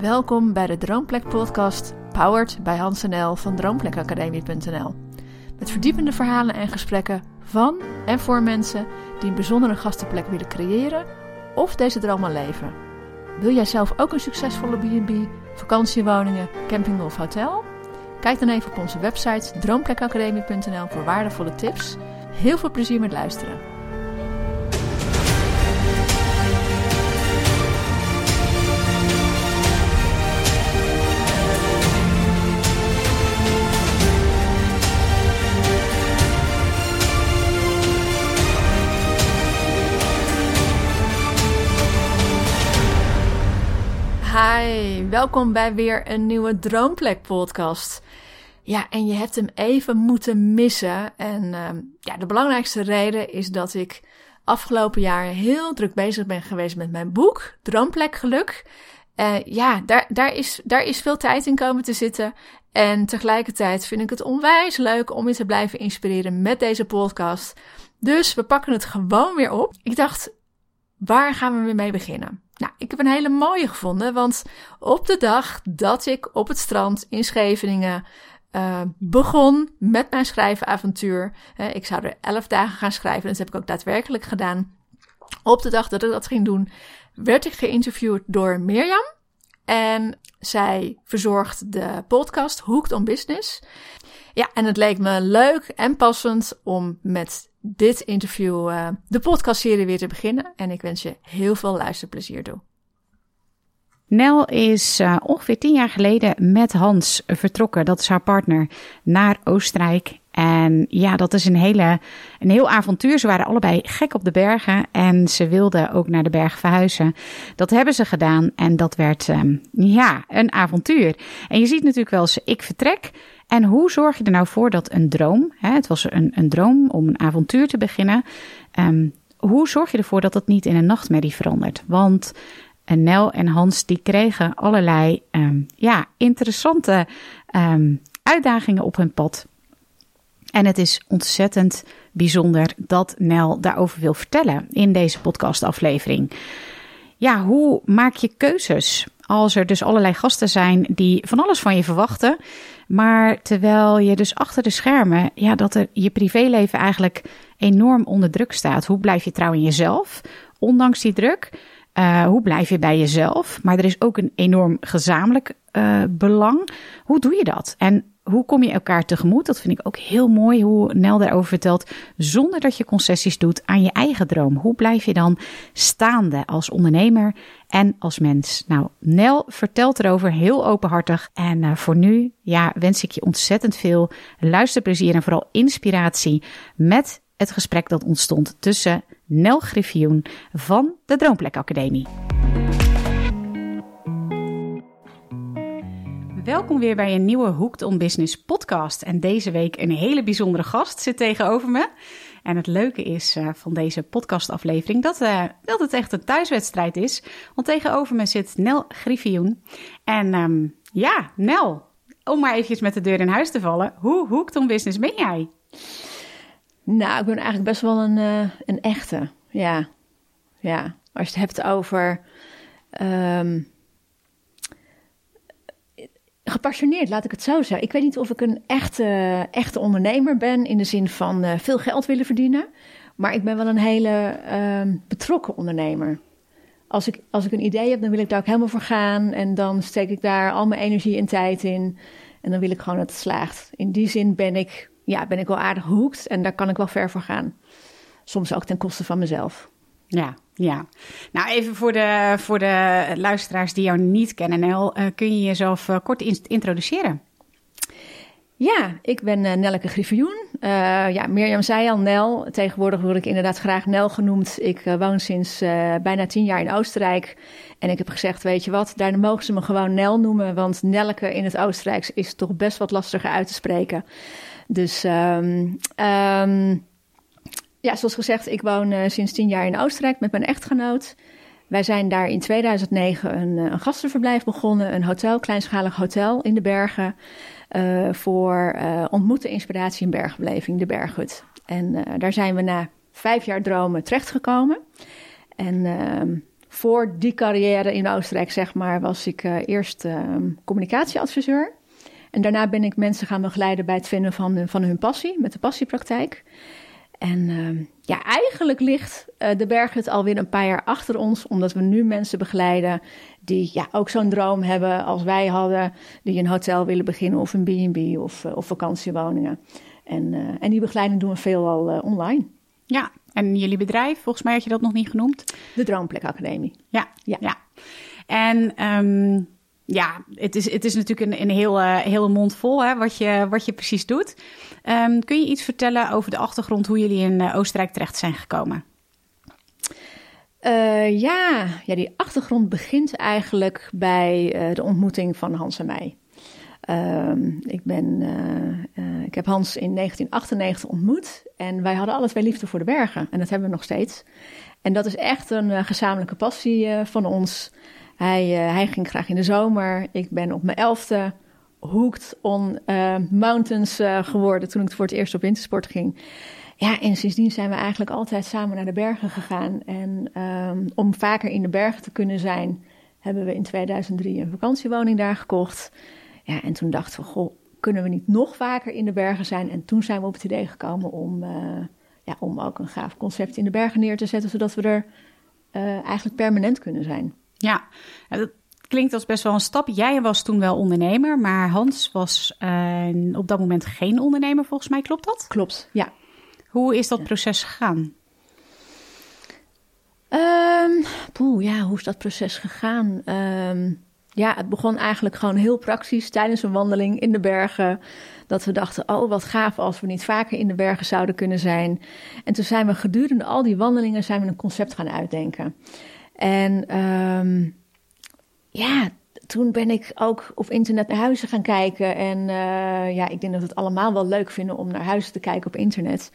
Welkom bij de Droomplek podcast, powered bij Hans NL van droomplekacademie.nl. Met verdiepende verhalen en gesprekken van en voor mensen die een bijzondere gastenplek willen creëren of deze droom leven. Wil jij zelf ook een succesvolle B&B, vakantiewoningen, camping of hotel? Kijk dan even op onze website droomplekacademie.nl voor waardevolle tips. Heel veel plezier met luisteren. Hi, welkom bij weer een nieuwe Droomplek podcast. Ja, en je hebt hem even moeten missen. En uh, ja, de belangrijkste reden is dat ik afgelopen jaar heel druk bezig ben geweest met mijn boek Droomplek Geluk. Uh, ja, daar, daar, is, daar is veel tijd in komen te zitten. En tegelijkertijd vind ik het onwijs leuk om je te blijven inspireren met deze podcast. Dus we pakken het gewoon weer op. Ik dacht, waar gaan we weer mee beginnen? Nou, ik heb een hele mooie gevonden, want op de dag dat ik op het strand in Scheveningen uh, begon met mijn schrijvenavontuur, ik zou er elf dagen gaan schrijven, en dat heb ik ook daadwerkelijk gedaan. Op de dag dat ik dat ging doen, werd ik geïnterviewd door Mirjam. En zij verzorgt de podcast Hooked on Business. Ja, en het leek me leuk en passend om met dit interview uh, de podcastserie weer te beginnen. En ik wens je heel veel luisterplezier toe. Nel is uh, ongeveer tien jaar geleden met Hans vertrokken, dat is haar partner, naar Oostenrijk. En ja, dat is een, hele, een heel avontuur. Ze waren allebei gek op de bergen en ze wilden ook naar de berg verhuizen. Dat hebben ze gedaan en dat werd um, ja, een avontuur. En je ziet natuurlijk wel eens, ik vertrek. En hoe zorg je er nou voor dat een droom, hè, het was een, een droom om een avontuur te beginnen, um, hoe zorg je ervoor dat dat niet in een nachtmerrie verandert? Want Nel en Hans die kregen allerlei um, ja, interessante uitdagingen op hun pad. En het is ontzettend bijzonder dat Nel daarover wil vertellen in deze podcastaflevering. Ja, hoe maak je keuzes als er dus allerlei gasten zijn die van alles van je verwachten, maar terwijl je dus achter de schermen, ja, dat er je privéleven eigenlijk enorm onder druk staat. Hoe blijf je trouw in jezelf, ondanks die druk? Uh, hoe blijf je bij jezelf? Maar er is ook een enorm gezamenlijk uh, belang. Hoe doe je dat? En hoe kom je elkaar tegemoet? Dat vind ik ook heel mooi hoe Nel daarover vertelt. Zonder dat je concessies doet aan je eigen droom. Hoe blijf je dan staande als ondernemer en als mens? Nou, Nel vertelt erover heel openhartig. En uh, voor nu, ja, wens ik je ontzettend veel luisterplezier en vooral inspiratie met het gesprek dat ontstond tussen Nel Griffioen van de Droomplek Academie. Welkom weer bij een nieuwe Hooked on Business podcast. En deze week een hele bijzondere gast zit tegenover me. En het leuke is uh, van deze podcastaflevering dat, uh, dat het echt een thuiswedstrijd is. Want tegenover me zit Nel Griffioen. En um, ja, Nel, om maar eventjes met de deur in huis te vallen. Hoe hooked on business ben jij? Nou, ik ben eigenlijk best wel een, uh, een echte. Ja. ja. Als je het hebt over. Um, gepassioneerd, laat ik het zo zeggen. Ik weet niet of ik een echte, echte ondernemer ben in de zin van uh, veel geld willen verdienen. Maar ik ben wel een hele uh, betrokken ondernemer. Als ik, als ik een idee heb, dan wil ik daar ook helemaal voor gaan. En dan steek ik daar al mijn energie en tijd in. En dan wil ik gewoon dat het slaagt. In die zin ben ik, ja, ben ik wel aardig hoekt en daar kan ik wel ver voor gaan. Soms ook ten koste van mezelf. Ja, ja. Nou, even voor de, voor de luisteraars die jou niet kennen, Nel, uh, kun je jezelf uh, kort in introduceren? Ja, ik ben uh, Nelleke Griffioen. ja, Mirjam zei al Nel. Tegenwoordig word ik inderdaad graag Nel genoemd. Ik woon sinds bijna tien jaar in Oostenrijk. En ik heb gezegd, weet je wat, daar mogen ze me gewoon Nel noemen. Want Nelleke in het Oostenrijks is toch best wat lastiger uit te spreken. Dus um, ja, zoals gezegd, ik woon uh, sinds tien jaar in Oostenrijk met mijn echtgenoot. Wij zijn daar in 2009 een, uh, een gastenverblijf begonnen, een hotel, kleinschalig hotel in de bergen. Uh, voor ontmoeten, inspiratie en bergbeleving, de Berghut. En daar zijn we na vijf jaar dromen terechtgekomen. En ehm, voor die carrière in Oostenrijk, zeg maar, was ik eerst ehm, communicatieadviseur. En daarna ben ik mensen gaan begeleiden bij het vinden van, van hun passie, met de passiepraktijk. En uh, ja, eigenlijk ligt uh, de berg het alweer een paar jaar achter ons, omdat we nu mensen begeleiden die ja, ook zo'n droom hebben als wij hadden, die een hotel willen beginnen of een B&B of, uh, of vakantiewoningen. En, uh, en die begeleiding doen we veelal online. Ja, en jullie bedrijf, volgens mij had je dat nog niet genoemd? De Droomplek Academie. Ja, ja. ja. En um, ja, het is, het is natuurlijk een, een heel, uh, hele mond vol hè, wat, je, wat je precies doet. Um, kun je iets vertellen over de achtergrond, hoe jullie in uh, Oostenrijk terecht zijn gekomen? Uh, ja, ja, die achtergrond begint eigenlijk bij de ontmoeting van Hans en mij. Um, ik, ben, ik heb Hans in 1998 ontmoet en wij hadden alle twee liefde voor de bergen. En dat hebben we nog steeds. En dat is echt een gezamenlijke passie van ons. Hij, uh, hij ging graag in de zomer. Ik ben op mijn elfde hooked on uh, mountains uh, geworden toen ik voor het eerst op wintersport ging. Ja, en sindsdien zijn we eigenlijk altijd samen naar de bergen gegaan. En um, om vaker in de bergen te kunnen zijn, hebben we in 2003 een vakantiewoning daar gekocht. Ja, en toen dachten we, goh, kunnen we niet nog vaker in de bergen zijn? En toen zijn we op het idee gekomen om, ja, om ook een gaaf concept in de bergen neer te zetten, zodat we er eigenlijk permanent kunnen zijn. Ja, dat klinkt als best wel een stap. Jij was toen wel ondernemer, maar Hans was uh, op dat moment geen ondernemer, volgens mij. Klopt dat? Klopt, ja. Hoe is dat proces gegaan? Um, poeh, ja, hoe is dat proces gegaan? Um, ja, het begon eigenlijk gewoon heel praktisch tijdens een wandeling in de bergen. Dat we dachten, oh wat gaaf als we niet vaker in de bergen zouden kunnen zijn. En toen zijn we gedurende al die wandelingen zijn we een concept gaan uitdenken. En um, ja, toen ben ik ook op internet naar huizen gaan kijken. En uh, ja, ik denk dat we het allemaal wel leuk vinden om naar huizen te kijken op internet.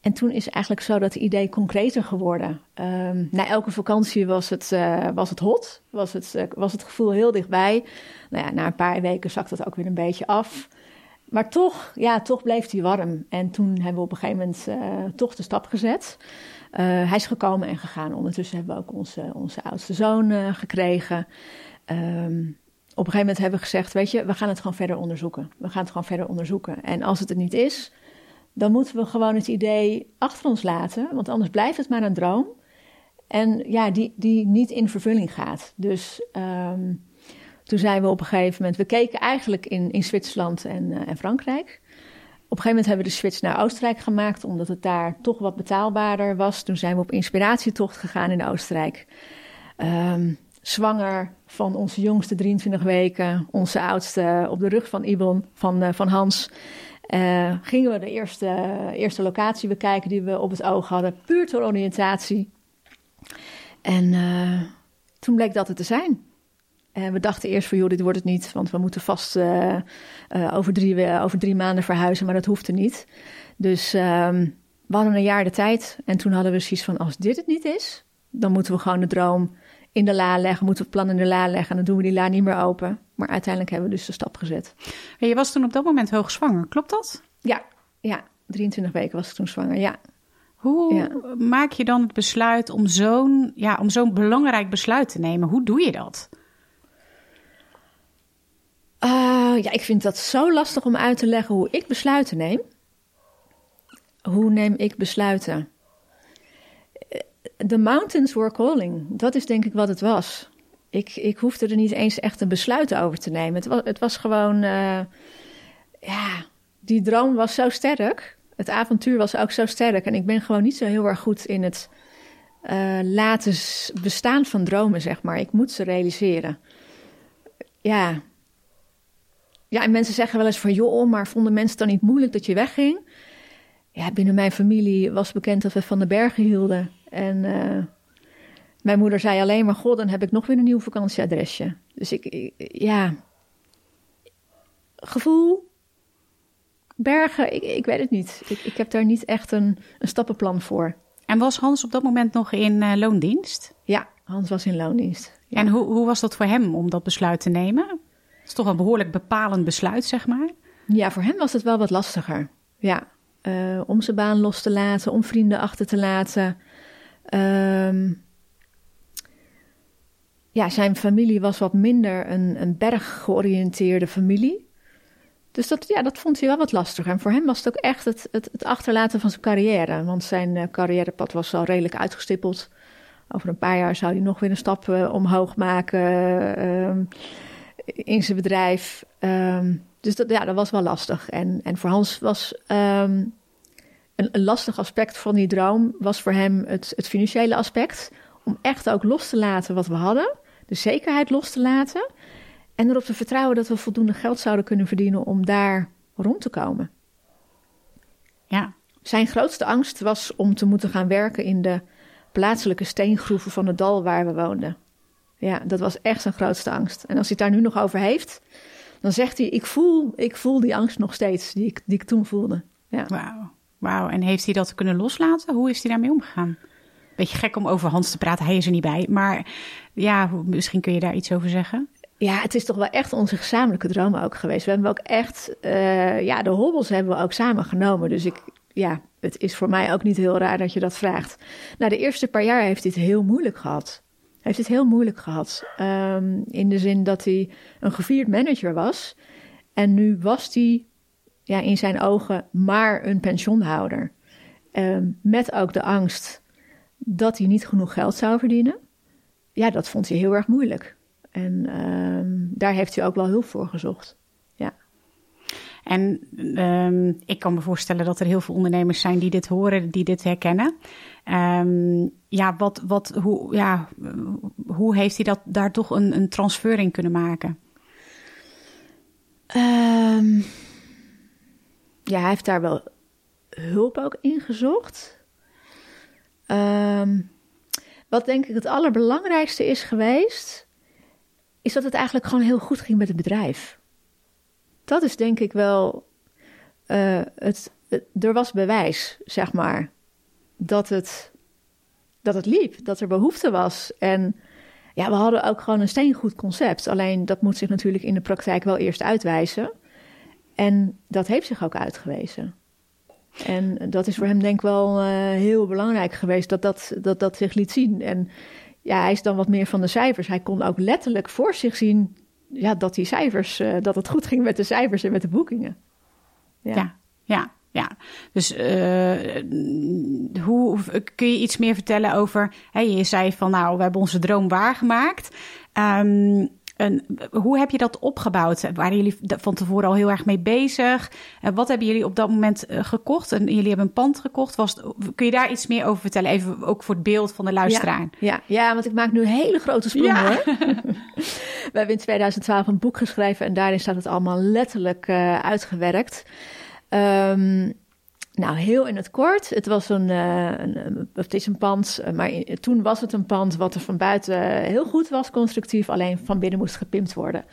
En toen is eigenlijk zo dat idee concreter geworden. Um, na elke vakantie was het, uh, was het hot, was het, uh, was het gevoel heel dichtbij. Nou ja, na een paar weken zakt dat ook weer een beetje af. Maar toch, ja, toch bleef hij warm. En toen hebben we op een gegeven moment toch de stap gezet. Uh, hij is gekomen en gegaan. Ondertussen hebben we ook onze, onze oudste zoon uh, gekregen. Um, op een gegeven moment hebben we gezegd: Weet je, we gaan het gewoon verder onderzoeken. We gaan het gewoon verder onderzoeken. En als het er niet is, dan moeten we gewoon het idee achter ons laten. Want anders blijft het maar een droom. En ja, die, die niet in vervulling gaat. Dus um, toen zijn we op een gegeven moment. We keken eigenlijk in, in Zwitserland en, uh, en Frankrijk. Op een gegeven moment hebben we de switch naar Oostenrijk gemaakt, omdat het daar toch wat betaalbaarder was. Toen zijn we op inspiratietocht gegaan in Oostenrijk. Um, zwanger van onze jongste 23 weken, onze oudste op de rug van Ibon, van, uh, van Hans. Uh, gingen we de eerste, eerste locatie bekijken die we op het oog hadden, puur ter oriëntatie. En uh, toen bleek dat het te zijn. En we dachten eerst van, joh, dit wordt het niet, want we moeten vast uh, uh, over, drie, over drie maanden verhuizen, maar dat hoefde niet. Dus um, we hadden een jaar de tijd en toen hadden we zoiets van, als dit het niet is, dan moeten we gewoon de droom in de la leggen, moeten we het plan in de la leggen en dan doen we die la niet meer open. Maar uiteindelijk hebben we dus de stap gezet. En je was toen op dat moment hoogzwanger, klopt dat? Ja, ja, 23 weken was ik toen zwanger, ja. Hoe ja. maak je dan het besluit om zo'n ja, om zo'n belangrijk besluit te nemen? Hoe doe je dat? Uh, ja, ik vind dat zo lastig om uit te leggen hoe ik besluiten neem. Hoe neem ik besluiten? The mountains were calling. Dat is denk ik wat het was. Ik, ik hoefde er niet eens echt een besluit over te nemen. Het was, het was gewoon, uh, ja, die droom was zo sterk. Het avontuur was ook zo sterk. En ik ben gewoon niet zo heel erg goed in het laten bestaan van dromen, zeg maar. Ik moet ze realiseren. Ja, ja, en mensen zeggen wel eens van, joh, maar vonden mensen het dan niet moeilijk dat je wegging? Ja, binnen mijn familie was bekend dat we van de bergen hielden. En uh, mijn moeder zei alleen maar, god, dan heb ik nog weer een nieuw vakantieadresje. Dus ik, ik ja, gevoel, bergen, ik, ik weet het niet. Ik, ik heb daar niet echt een, een stappenplan voor. En was Hans op dat moment nog in uh, loondienst? Ja, Hans was in loondienst. Ja. En hoe, hoe was dat voor hem om dat besluit te nemen? Is toch een behoorlijk bepalend besluit, zeg maar. Ja, voor hem was het wel wat lastiger. Ja, uh, om zijn baan los te laten, om vrienden achter te laten. Um, ja, zijn familie was wat minder een, een berggeoriënteerde familie. Dus dat, ja, dat vond hij wel wat lastiger. En voor hem was het ook echt het, het, het achterlaten van zijn carrière. Want zijn uh, carrièrepad was al redelijk uitgestippeld. Over een paar jaar zou hij nog weer een stap uh, omhoog maken uh, in zijn bedrijf. Um, dus dat, ja, dat was wel lastig. En, en voor Hans was um, een, een, lastig aspect van die droom... was voor hem het, het financiële aspect. Om echt ook los te laten wat we hadden. De zekerheid los te laten. En erop te vertrouwen dat we voldoende geld zouden kunnen verdienen... om daar rond te komen. Ja. Zijn grootste angst was om te moeten gaan werken in de plaatselijke steengroeven van het dal waar we woonden. Ja, dat was echt zijn grootste angst. En als hij het daar nu nog over heeft, dan zegt hij: Ik voel, ik voel die angst nog steeds, die ik, die ik toen voelde. Ja. Wauw. Wauw. En heeft hij dat kunnen loslaten? Hoe is hij daarmee omgegaan? Beetje gek om over Hans te praten, hij is er niet bij. Maar ja, misschien kun je daar iets over zeggen. Ja, het is toch wel echt onze gezamenlijke droom ook geweest. We hebben ook echt, uh, ja, de hobbels hebben we ook samen genomen. Dus ik, ja, het is voor mij ook niet heel raar dat je dat vraagt. Nou, de eerste paar jaar heeft hij het heel moeilijk gehad. Heeft het heel moeilijk gehad. Um, in de zin dat hij een gevierd manager was. En nu was hij ja, in zijn ogen maar een pensioenhouder. Um, met ook de angst dat hij niet genoeg geld zou verdienen. Ja, dat vond hij heel erg moeilijk. En um, daar heeft hij ook wel hulp voor gezocht. Ja. En ik kan me voorstellen dat er heel veel ondernemers zijn die dit horen, die dit herkennen. Um, ja, wat, wat, hoe, ja, hoe heeft hij dat, daar toch een, een transfer in kunnen maken? Um, ja, hij heeft daar wel hulp ook in gezocht. Um, wat denk ik het allerbelangrijkste is geweest, is dat het eigenlijk gewoon heel goed ging met het bedrijf. Dat is denk ik wel. Het, het, er was bewijs, zeg maar, dat het, dat het liep, dat er behoefte was. En ja, we hadden ook gewoon een steengoed concept. Alleen dat moet zich natuurlijk in de praktijk wel eerst uitwijzen. En dat heeft zich ook uitgewezen. En dat is voor hem denk ik wel uh, heel belangrijk geweest dat dat, dat dat zich liet zien. En ja, hij is dan wat meer van de cijfers. Hij kon ook letterlijk voor zich zien ja, dat die cijfers, uh, dat het goed ging met de cijfers en met de boekingen. Ja. ja. Ja. Dus uh, hoe kun je iets meer vertellen over? Hè, je zei van nou, we hebben onze droom waargemaakt. Um, en hoe heb je dat opgebouwd? Waren jullie van tevoren al heel erg mee bezig? En wat hebben jullie op dat moment uh, gekocht? En jullie hebben een pand gekocht. Was het, kun je daar iets meer over vertellen? Even ook voor het beeld van de luisteraar. Ja, ja, ja want ik maak nu hele grote sprong ja. hoor. We hebben in 2012 een boek geschreven en daarin staat het allemaal letterlijk uh, uitgewerkt. Um, nou, heel in het kort. Het was een, een, het is een pand, maar in, toen was het een pand wat er van buiten heel goed was, constructief, alleen van binnen moest gepimpt worden.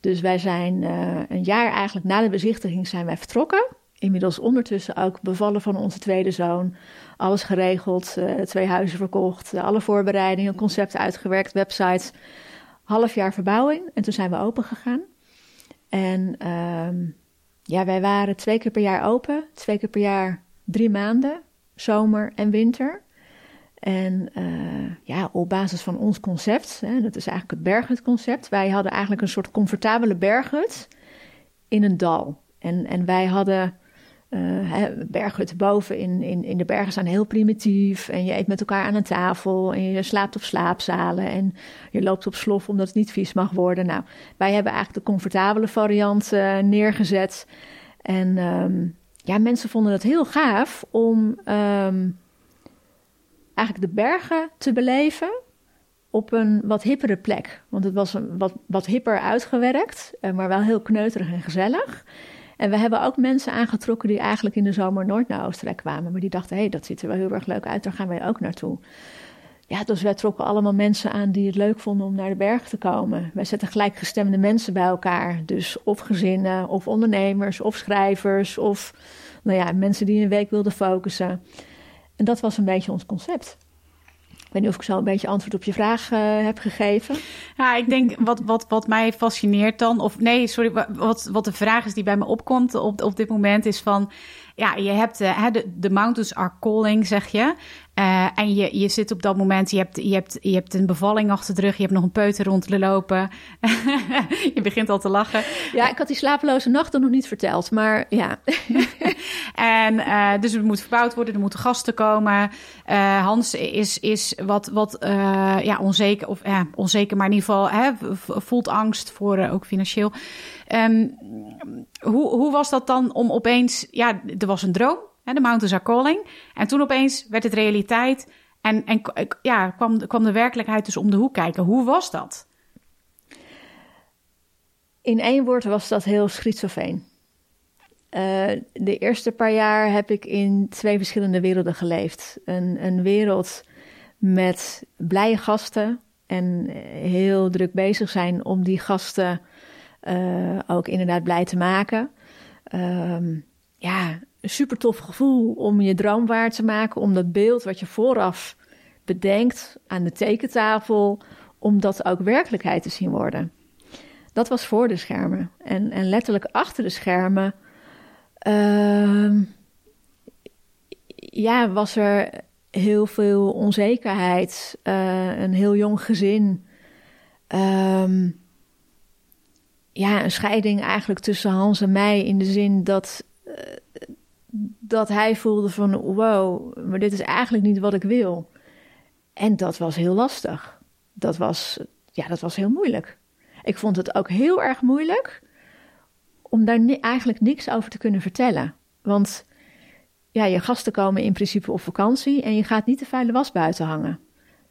Dus wij zijn een jaar eigenlijk na de bezichtiging zijn wij vertrokken. Inmiddels ondertussen ook bevallen van onze tweede zoon. Alles geregeld, twee huizen verkocht, alle voorbereidingen, concepten uitgewerkt, websites. Half jaar verbouwing en toen zijn we open gegaan. En ja, wij waren twee keer per jaar open. Twee keer per jaar drie maanden. Zomer en winter. En uh, ja, op basis van ons concept, hè, dat is eigenlijk het berghutconcept. Wij hadden eigenlijk een soort comfortabele berghut in een dal. En, en wij hadden uh, berghutten boven in, in, in de bergen zijn heel primitief. En je eet met elkaar aan een tafel. En je slaapt op slaapzalen. En je loopt op slof omdat het niet vies mag worden. Nou, wij hebben eigenlijk de comfortabele variant uh, neergezet. En um, ja, mensen vonden het heel gaaf om um, eigenlijk de bergen te beleven op een wat hippere plek. Want het was wat, wat hipper uitgewerkt, uh, maar wel heel kneuterig en gezellig. En we hebben ook mensen aangetrokken die eigenlijk in de zomer nooit naar Oostenrijk kwamen. Maar die dachten, hé, hey, dat ziet er wel heel erg leuk uit, daar gaan wij ook naartoe. Ja, dus wij trokken allemaal mensen aan die het leuk vonden om naar de berg te komen. Wij zetten gelijkgestemde mensen bij elkaar. Dus of gezinnen, of ondernemers, of schrijvers, of nou ja, mensen die een week wilden focussen. En dat was een beetje ons concept weet niet of ik zo een beetje antwoord op je vraag uh, heb gegeven. Ja, ik denk wat, wat, wat mij fascineert dan, of nee, sorry, wat, wat de vraag is die bij me opkomt op, op dit moment is van, ja, je hebt uh, de, de mountains are calling, zeg je. Uh, en je, je zit op dat moment, je hebt, je, hebt, je hebt een bevalling achter de rug, je hebt nog een peuter rond te lopen. je begint al te lachen. Ja, ik had die slapeloze nachten nog niet verteld, maar ja. en uh, dus het moet verbouwd worden, er moeten gasten komen. Hans is, is wat, wat ja, onzeker, of onzeker, maar in ieder geval hè, voelt angst voor ook financieel. Um, hoe, hoe was dat dan om opeens, ja, er was een droom, hè, de Mountains are calling. En toen opeens werd het realiteit en, en ja, kwam, kwam de werkelijkheid dus om de hoek kijken. Hoe was dat? In één woord was dat heel schizofreen. Uh, de eerste paar jaar heb ik in twee verschillende werelden geleefd. Een, een wereld met blije gasten en heel druk bezig zijn om die gasten ook inderdaad blij te maken. Um, ja, een super tof gevoel om je droom waar te maken, om dat beeld wat je vooraf bedenkt aan de tekentafel, om dat ook werkelijkheid te zien worden. Dat was voor de schermen. En, en letterlijk achter de schermen. Uh, ja, was er heel veel onzekerheid. Uh, een heel jong gezin. Um, ja, een scheiding eigenlijk tussen Hans en mij in de zin dat, uh, dat hij voelde van wow, maar dit is eigenlijk niet wat ik wil. En dat was heel lastig. Dat was, ja, dat was heel moeilijk. Ik vond het ook heel erg moeilijk om daar eigenlijk niks over te kunnen vertellen. Want ja, je gasten komen in principe op vakantie en je gaat niet de vuile was buiten hangen.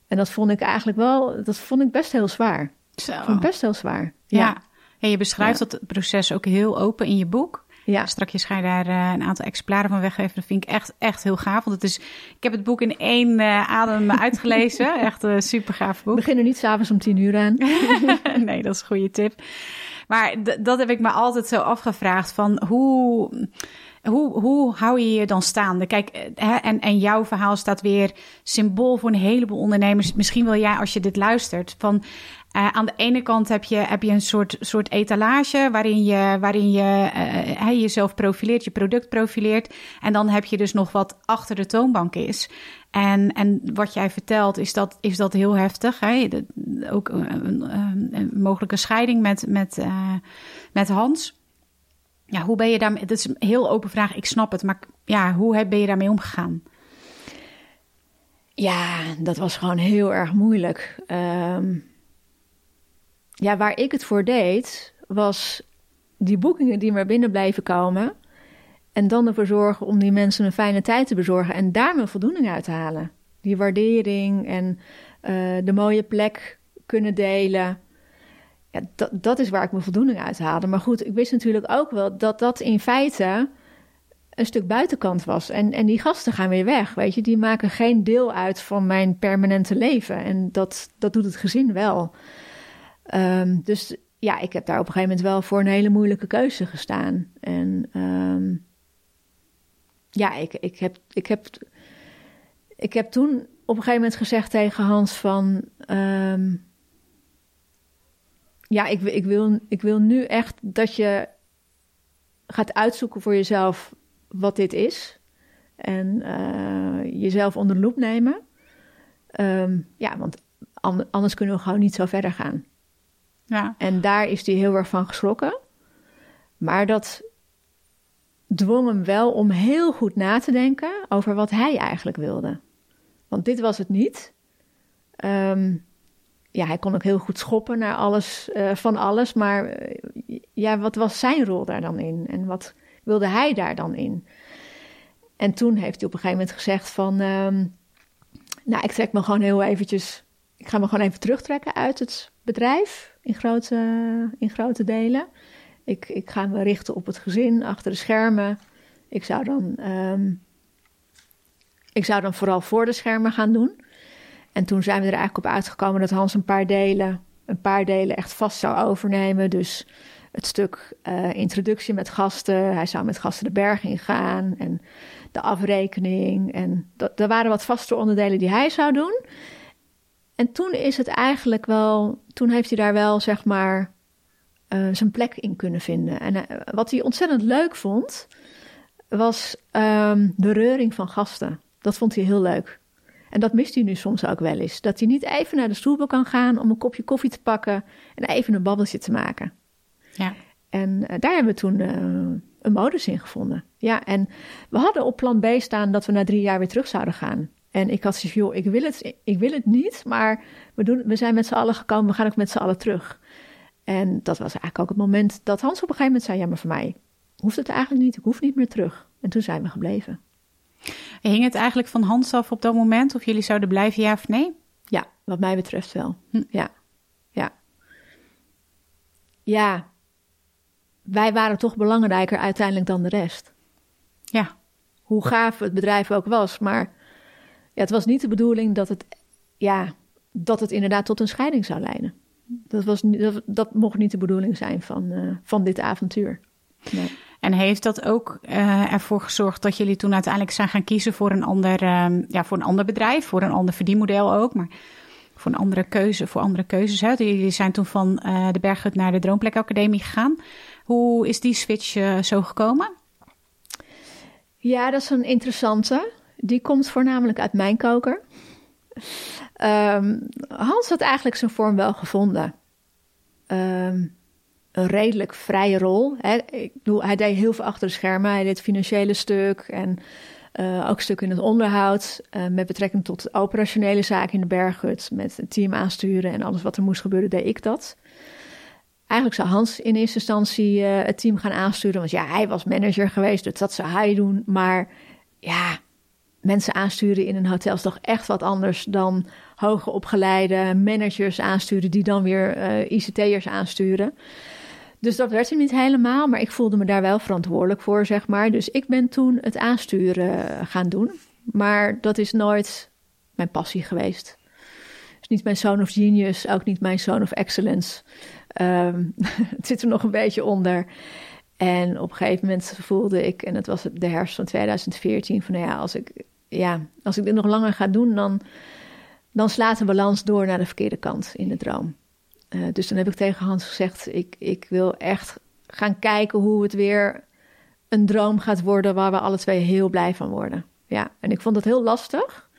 En dat vond ik eigenlijk wel, dat vond ik best heel zwaar. Zo. Vond best heel zwaar. ja. En je beschrijft dat proces ook heel open in je boek. Ja. Strakjes ga je daar uh, een aantal exemplaren van weggeven. Dat vind ik echt, echt heel gaaf. Want het is, ik heb het boek in één uh, adem uitgelezen. echt een super gaaf boek. Begin er niet s'avonds om tien uur aan. nee, dat is een goede tip. Maar dat heb ik me altijd zo afgevraagd. Van hoe, hoe, hoe hou je je dan staande? Kijk, eh, hè, en, en jouw verhaal staat weer symbool voor een heleboel ondernemers. Misschien wel jij als je dit luistert. Van uh, aan de ene kant heb je, heb je een soort, soort etalage waarin je, waarin je uh, jezelf profileert, je product profileert. En dan heb je dus nog wat achter de toonbank is. En, en wat jij vertelt, is dat, is dat heel heftig. Hè? ook een, een, mogelijke scheiding met, met, met Hans. Ja, hoe ben je daarmee? Dat is een heel open vraag, ik snap het. Maar ja, hoe ben je daarmee omgegaan? Ja, dat was gewoon heel erg moeilijk. Um ja, waar ik het voor deed, was die boekingen die maar binnen blijven komen. En dan ervoor zorgen om die mensen een fijne tijd te bezorgen en daar mijn voldoening uit te halen. Die waardering en uh, de mooie plek kunnen delen. Ja, dat, dat is waar ik mijn voldoening uit haalde. Maar goed, ik wist natuurlijk ook wel dat dat in feite een stuk buitenkant was. En, en die gasten gaan weer weg, weet je. Die maken geen deel uit van mijn permanente leven. En dat, dat doet het gezin wel. Um, dus ja, ik heb daar op een gegeven moment wel voor een hele moeilijke keuze gestaan. En um, ja, ik, ik, heb, ik, heb, ik heb toen op een gegeven moment gezegd tegen Hans van... Um, ja, ik, ik, wil, ik wil nu echt dat je gaat uitzoeken voor jezelf wat dit is. En uh, jezelf onder de loep nemen. Ja, want anders kunnen we gewoon niet zo verder gaan. En daar is hij heel erg van geschrokken. Maar dat dwong hem wel om heel goed na te denken over wat hij eigenlijk wilde. Want dit was het niet. Um, ja, hij kon ook heel goed schoppen naar alles, uh, van alles. Maar uh, ja, wat was zijn rol daar dan in? En wat wilde hij daar dan in? En toen heeft hij op een gegeven moment gezegd van... Um, nou, ik trek me gewoon heel eventjes... Ik ga me gewoon even terugtrekken uit het bedrijf in grote, in grote delen. Ik, ik ga me richten op het gezin achter de schermen. Ik zou dan, um, ik zou dan vooral voor de schermen gaan doen. En toen zijn we er eigenlijk op uitgekomen dat Hans een paar delen, een paar delen echt vast zou overnemen. Dus het stuk uh, introductie met gasten. Hij zou met gasten de berg ingaan en de afrekening. En dat, er waren wat vaste onderdelen die hij zou doen. En toen is het eigenlijk wel, toen heeft hij daar wel zeg maar uh, zijn plek in kunnen vinden. En uh, wat hij ontzettend leuk vond, was ehm, de reuring van gasten. Dat vond hij heel leuk. En dat mist hij nu soms ook wel eens. Dat hij niet even naar de stoelbank kan gaan om een kopje koffie te pakken en even een babbeltje te maken. Ja. En eh, daar hebben we toen een modus in gevonden. Ja, en we hadden op plan B staan dat we na drie jaar weer terug zouden gaan. En ik had zoiets joh, ik wil het, ik wil het niet, maar we, doen, we zijn met z'n allen gekomen, we gaan ook met z'n allen terug. En dat was eigenlijk ook het moment dat Hans op een gegeven moment zei, ja, maar voor mij hoeft het eigenlijk niet, ik hoef niet meer terug. En toen zijn we gebleven. Hing het eigenlijk van Hans af op dat moment of jullie zouden blijven, ja of nee? Ja, wat mij betreft wel. Hm. Ja, ja. Ja, wij waren toch belangrijker uiteindelijk dan de rest. Ja. Hoe gaaf het bedrijf ook was, maar ja, het was niet de bedoeling dat het, ja, dat het inderdaad tot een scheiding zou leiden. Dat, was, dat, dat mocht niet de bedoeling zijn van, uh, van dit avontuur. Nee. En heeft dat ook uh, ervoor gezorgd dat jullie toen uiteindelijk zijn gaan kiezen voor een ander, uh, ja, voor een ander bedrijf, voor een ander verdienmodel ook, maar voor een andere keuze, voor andere keuzes. Hè? Jullie zijn toen van uh, de Berghut naar de Droomplek Academie gegaan. Hoe is die switch zo gekomen? Ja, dat is een interessante. Die komt voornamelijk uit mijn koker. Um, Hans had eigenlijk zijn vorm wel gevonden. Um, een redelijk vrije rol. Hè. Ik bedoel, hij deed heel veel achter de schermen. Hij deed het financiële stuk en uh, ook stuk in het onderhoud. Uh, met betrekking tot operationele zaken in de berghut. Met het team aansturen en alles wat er moest gebeuren, deed ik dat. Eigenlijk zou Hans in eerste instantie uh, het team gaan aansturen. Want ja, hij was manager geweest, dus dat zou hij doen. Maar ja, mensen aansturen in een hotel is toch echt wat anders dan hoger opgeleide managers aansturen, die dan weer uh, ICT'ers aansturen. Dus dat werd hem niet helemaal, maar ik voelde me daar wel verantwoordelijk voor, zeg maar. Dus ik ben toen het aansturen gaan doen. Maar dat is nooit mijn passie geweest. Is niet mijn zoon of genius, ook niet mijn zoon of excellence. Um, het zit er nog een beetje onder. En op een gegeven moment voelde ik, en het was de herfst van 2014, van nou ja, als ik, ja, als ik dit nog langer ga doen, dan, dan slaat de balans door naar de verkeerde kant in de droom. Uh, dus dan heb ik tegen Hans gezegd: ik, ik wil echt gaan kijken hoe het weer een droom gaat worden waar we alle twee heel blij van worden. Ja, en ik vond het heel lastig.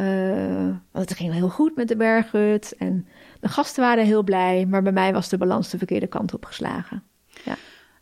Uh, want het ging heel goed met de berghut en de gasten waren heel blij, maar bij mij was de balans de verkeerde kant op geslagen.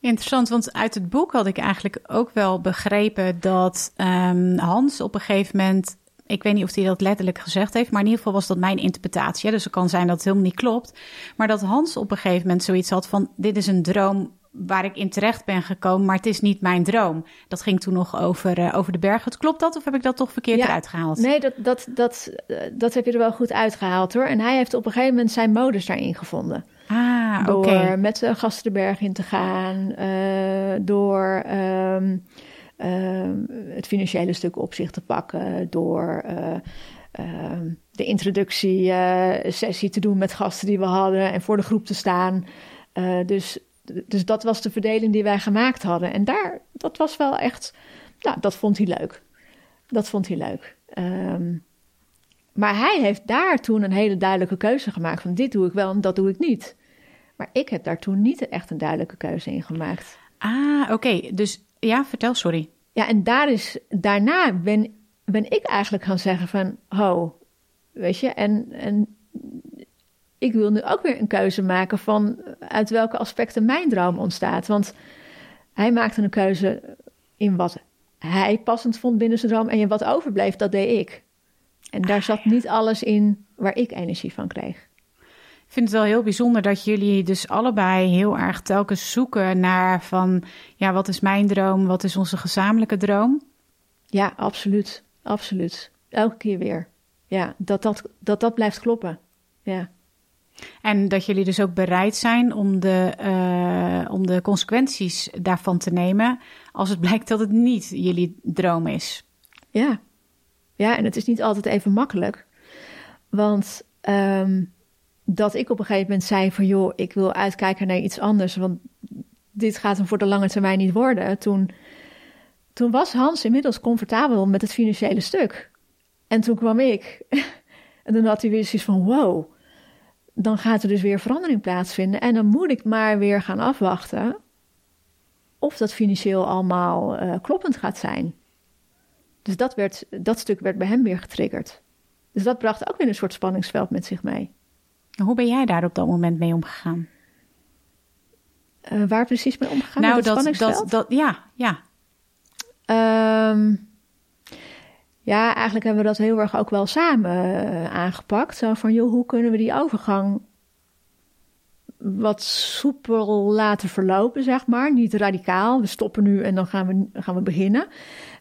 Interessant, want uit het boek had ik eigenlijk ook wel begrepen dat um, Hans op een gegeven moment ik weet niet of hij dat letterlijk gezegd heeft, maar in ieder geval was dat mijn interpretatie. Dus het kan zijn dat het helemaal niet klopt. Maar dat Hans op een gegeven moment zoiets had van: dit is een droom waar ik in terecht ben gekomen, maar het is niet mijn droom. Dat ging toen nog over, uh, over de bergen. Klopt dat of heb ik dat toch verkeerd ja, eruit gehaald? Nee, dat, dat, dat, dat heb je er wel goed uitgehaald hoor. En hij heeft op een gegeven moment zijn modus daarin gevonden. Ah, Door okay. met de gasten de berg in te gaan, uh, door. Um, uh, het financiële stuk op zich te pakken door uh, uh, de introductiesessie te doen met gasten die we hadden en voor de groep te staan. dus, dus dat was de verdeling die wij gemaakt hadden. En daar, dat was wel echt, nou, dat vond hij leuk. Dat vond hij leuk. Um, maar hij heeft daar toen een hele duidelijke keuze gemaakt van dit doe ik wel en dat doe ik niet. Maar ik heb daar toen niet echt een duidelijke keuze in gemaakt. Ah, oké. Okay. Dus ja, vertel, sorry. Ja, en daar is, daarna ben, ben ik eigenlijk gaan zeggen van, ho, weet je, en, en ik wil nu ook weer een keuze maken van uit welke aspecten mijn droom ontstaat. Want hij maakte een keuze in wat hij passend vond binnen zijn droom en wat overbleef, dat deed ik. En daar zat niet alles in waar ik energie van kreeg. Ik vind het wel heel bijzonder dat jullie dus allebei heel erg telkens zoeken naar van, ja, wat is mijn droom, wat is onze gezamenlijke droom? Ja, absoluut, absoluut. Elke keer weer. Ja, dat dat, dat, dat blijft kloppen. Ja. En dat jullie dus ook bereid zijn om de, uh, om de consequenties daarvan te nemen als het blijkt dat het niet jullie droom is. Ja, ja en het is niet altijd even makkelijk. Want um, dat ik op een gegeven moment zei van joh, ik wil uitkijken naar iets anders, want dit gaat hem voor de lange termijn niet worden. Toen, toen was Hans inmiddels comfortabel met het financiële stuk. En toen kwam ik en dan had hij weer zoiets van wow, dan gaat er dus weer verandering plaatsvinden en dan moet ik maar weer gaan afwachten of dat financieel allemaal uh, kloppend gaat zijn. Dus dat, werd, dat stuk werd bij hem weer getriggerd. Dus dat bracht ook weer een soort spanningsveld met zich mee. Hoe ben jij daar op dat moment mee omgegaan? Uh, waar precies mee omgegaan? Nou, dat, dat, dat, ja, ja. Um, ja, eigenlijk hebben we dat heel erg ook wel samen uh, aangepakt. Zo van, joh, hoe kunnen we die overgang wat soepel laten verlopen, zeg maar. Niet radicaal, we stoppen nu en dan gaan we, gaan we beginnen.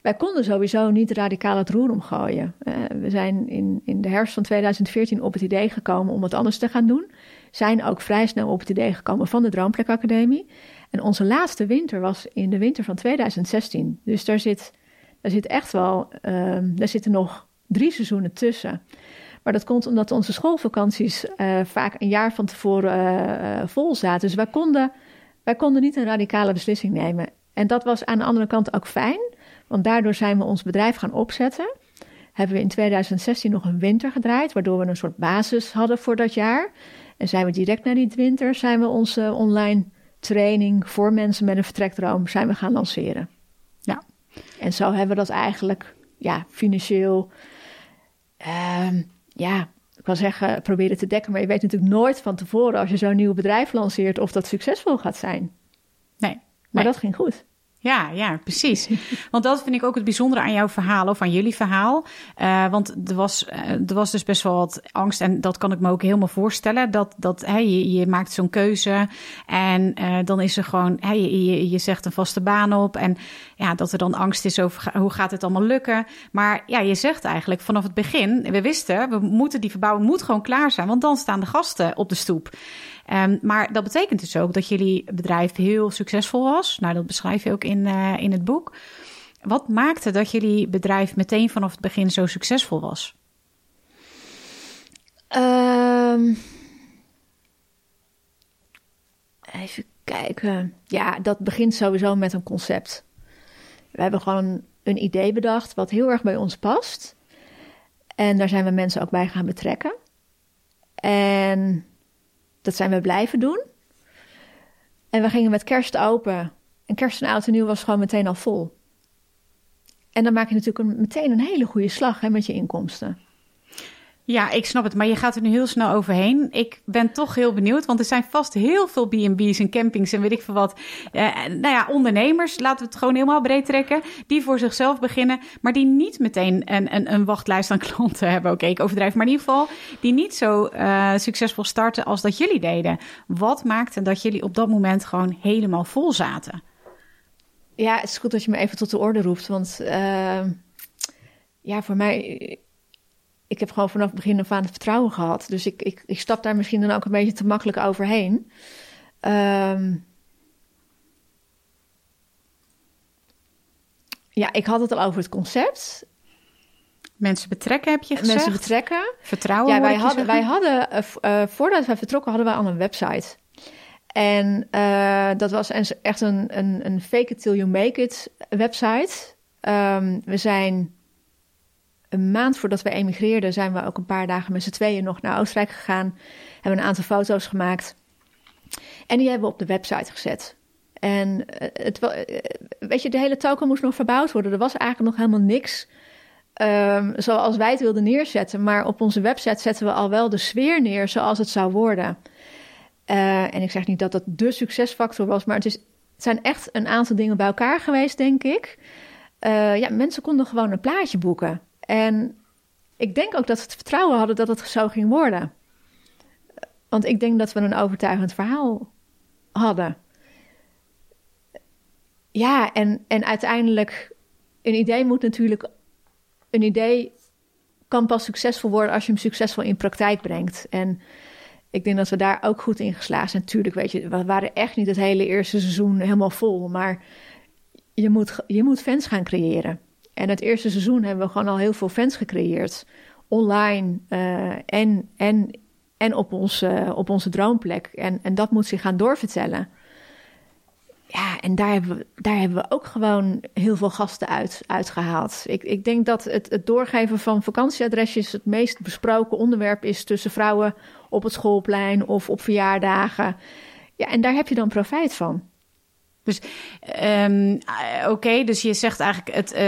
Wij konden sowieso niet radicaal het roer omgooien. Uh, we zijn in, in de herfst van 2014 op het idee gekomen om wat anders te gaan doen. Zijn ook vrij snel op het idee gekomen van de Droomplek Academie. En onze laatste winter was in de winter van 2016. Dus daar zit, daar zit echt wel, uh, daar zitten nog drie seizoenen tussen. Maar dat komt omdat onze schoolvakanties uh, vaak een jaar van tevoren uh, vol zaten. Dus wij konden, wij konden niet een radicale beslissing nemen. En dat was aan de andere kant ook fijn, want daardoor zijn we ons bedrijf gaan opzetten. Hebben we in 2016 nog een winter gedraaid, waardoor we een soort basis hadden voor dat jaar. En zijn we direct na die winter zijn we onze online training voor mensen met een vertrekdroom zijn we gaan lanceren. Ja. En zo hebben we dat eigenlijk ja, financieel uh, ja, ik wil zeggen, proberen te dekken. Maar je weet natuurlijk nooit van tevoren als je zo'n nieuw bedrijf lanceert of dat succesvol gaat zijn. Nee. Maar dat ging goed. Ja, ja, precies. Want dat vind ik ook het bijzondere aan jouw verhaal of aan jullie verhaal. Uh, want er was, uh, er was dus best wel wat angst en dat kan ik me ook helemaal voorstellen. Dat, dat hey, je, je maakt zo'n keuze en uh, dan is er gewoon, hey, je, je zegt een vaste baan op. En ja, dat er dan angst is over hoe gaat het allemaal lukken. Maar ja, je zegt eigenlijk vanaf het begin, we wisten, we moeten die verbouwing moet gewoon klaar zijn. Want dan staan de gasten op de stoep. Um, maar dat betekent dus ook dat jullie bedrijf heel succesvol was. Nou, dat beschrijf je ook in, uh, in het boek. Wat maakte dat jullie bedrijf meteen vanaf het begin zo succesvol was? Um, even kijken. Ja, dat begint sowieso met een concept. We hebben gewoon een idee bedacht wat heel erg bij ons past. En daar zijn we mensen ook bij gaan betrekken. En dat zijn we blijven doen. En we gingen met kerst open. En kerst en oud en nieuw was gewoon meteen al vol. En dan maak je natuurlijk een, meteen een hele goede slag hè, met je inkomsten. Ja, ik snap het, maar je gaat er nu heel snel overheen. Ik ben toch heel benieuwd, want er zijn vast heel veel B&B's en campings en weet ik veel wat. Eh, nou ja, ondernemers, laten we het gewoon helemaal breed trekken, die voor zichzelf beginnen, maar die niet meteen een, een, een wachtlijst aan klanten hebben. Oké, ik overdrijf, maar in ieder geval die niet zo uh, succesvol starten als dat jullie deden. Wat maakte dat jullie op dat moment gewoon helemaal vol zaten? Ja, het is goed dat je me even tot de orde roept, want uh, ja, voor mij ik heb gewoon vanaf het begin af aan het vertrouwen gehad. Dus ik, ik, ik stap daar misschien dan ook een beetje te makkelijk overheen. Um, ja, ik had het al over het concept. Mensen betrekken heb je gezegd? Mensen betrekken. Vertrouwen Ja, wij hadden, wij hadden uh, uh, voordat wij vertrokken hadden wij al een website. En uh, dat was echt een, een, een fake it till you make it website. Um, we zijn een maand voordat we emigreerden, zijn we ook een paar dagen met z'n tweeën nog naar Oostenrijk gegaan. Hebben een aantal foto's gemaakt. En die hebben we op de website gezet. En eh, het, eh, weet je, de hele token moest nog verbouwd worden. Er was eigenlijk nog helemaal niks um, zoals wij het wilden neerzetten. Maar op onze website zetten we al wel de sfeer neer zoals het zou worden. Uh, en ik zeg niet dat dat de succesfactor was, maar het, is, zijn echt een aantal dingen bij elkaar geweest, denk ik. Ja, mensen konden gewoon een plaatje boeken. En ik denk ook dat ze het vertrouwen hadden dat het zo ging worden. Want ik denk dat we een overtuigend verhaal hadden. Ja, en, en uiteindelijk, een idee moet natuurlijk. Een idee kan pas succesvol worden als je hem succesvol in praktijk brengt. En ik denk dat we daar ook goed in geslaagd zijn. Natuurlijk, weet je, we waren echt niet het hele eerste seizoen helemaal vol. Maar je moet, je moet fans gaan creëren. En het eerste seizoen hebben we gewoon al heel veel fans gecreëerd. Online uh, en, en, en op, onze, op onze droomplek. En, en dat moet zich gaan doorvertellen. Ja, en daar hebben we, daar hebben we ook gewoon heel veel gasten uit, uitgehaald. Ik, ik denk dat het, het doorgeven van vakantieadresjes het meest besproken onderwerp is tussen vrouwen op het schoolplein of op verjaardagen. Ja, en daar heb je dan profijt van. Dus um, oké, dus je zegt eigenlijk het, uh,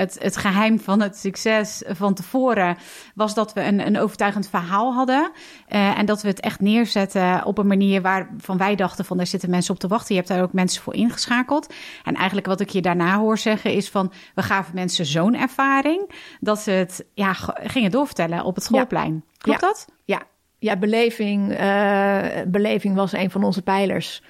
het, het geheim van het succes van tevoren was dat we een, een overtuigend verhaal hadden. Uh, en dat we het echt neerzetten op een manier waarvan wij dachten van daar zitten mensen op te wachten. Je hebt daar ook mensen voor ingeschakeld. En eigenlijk wat ik je daarna hoor zeggen is van we gaven mensen zo'n ervaring dat ze het ja, gingen doorvertellen op het schoolplein. Klopt dat? Ja, ja beleving, uh, beleving was een van onze pijlers.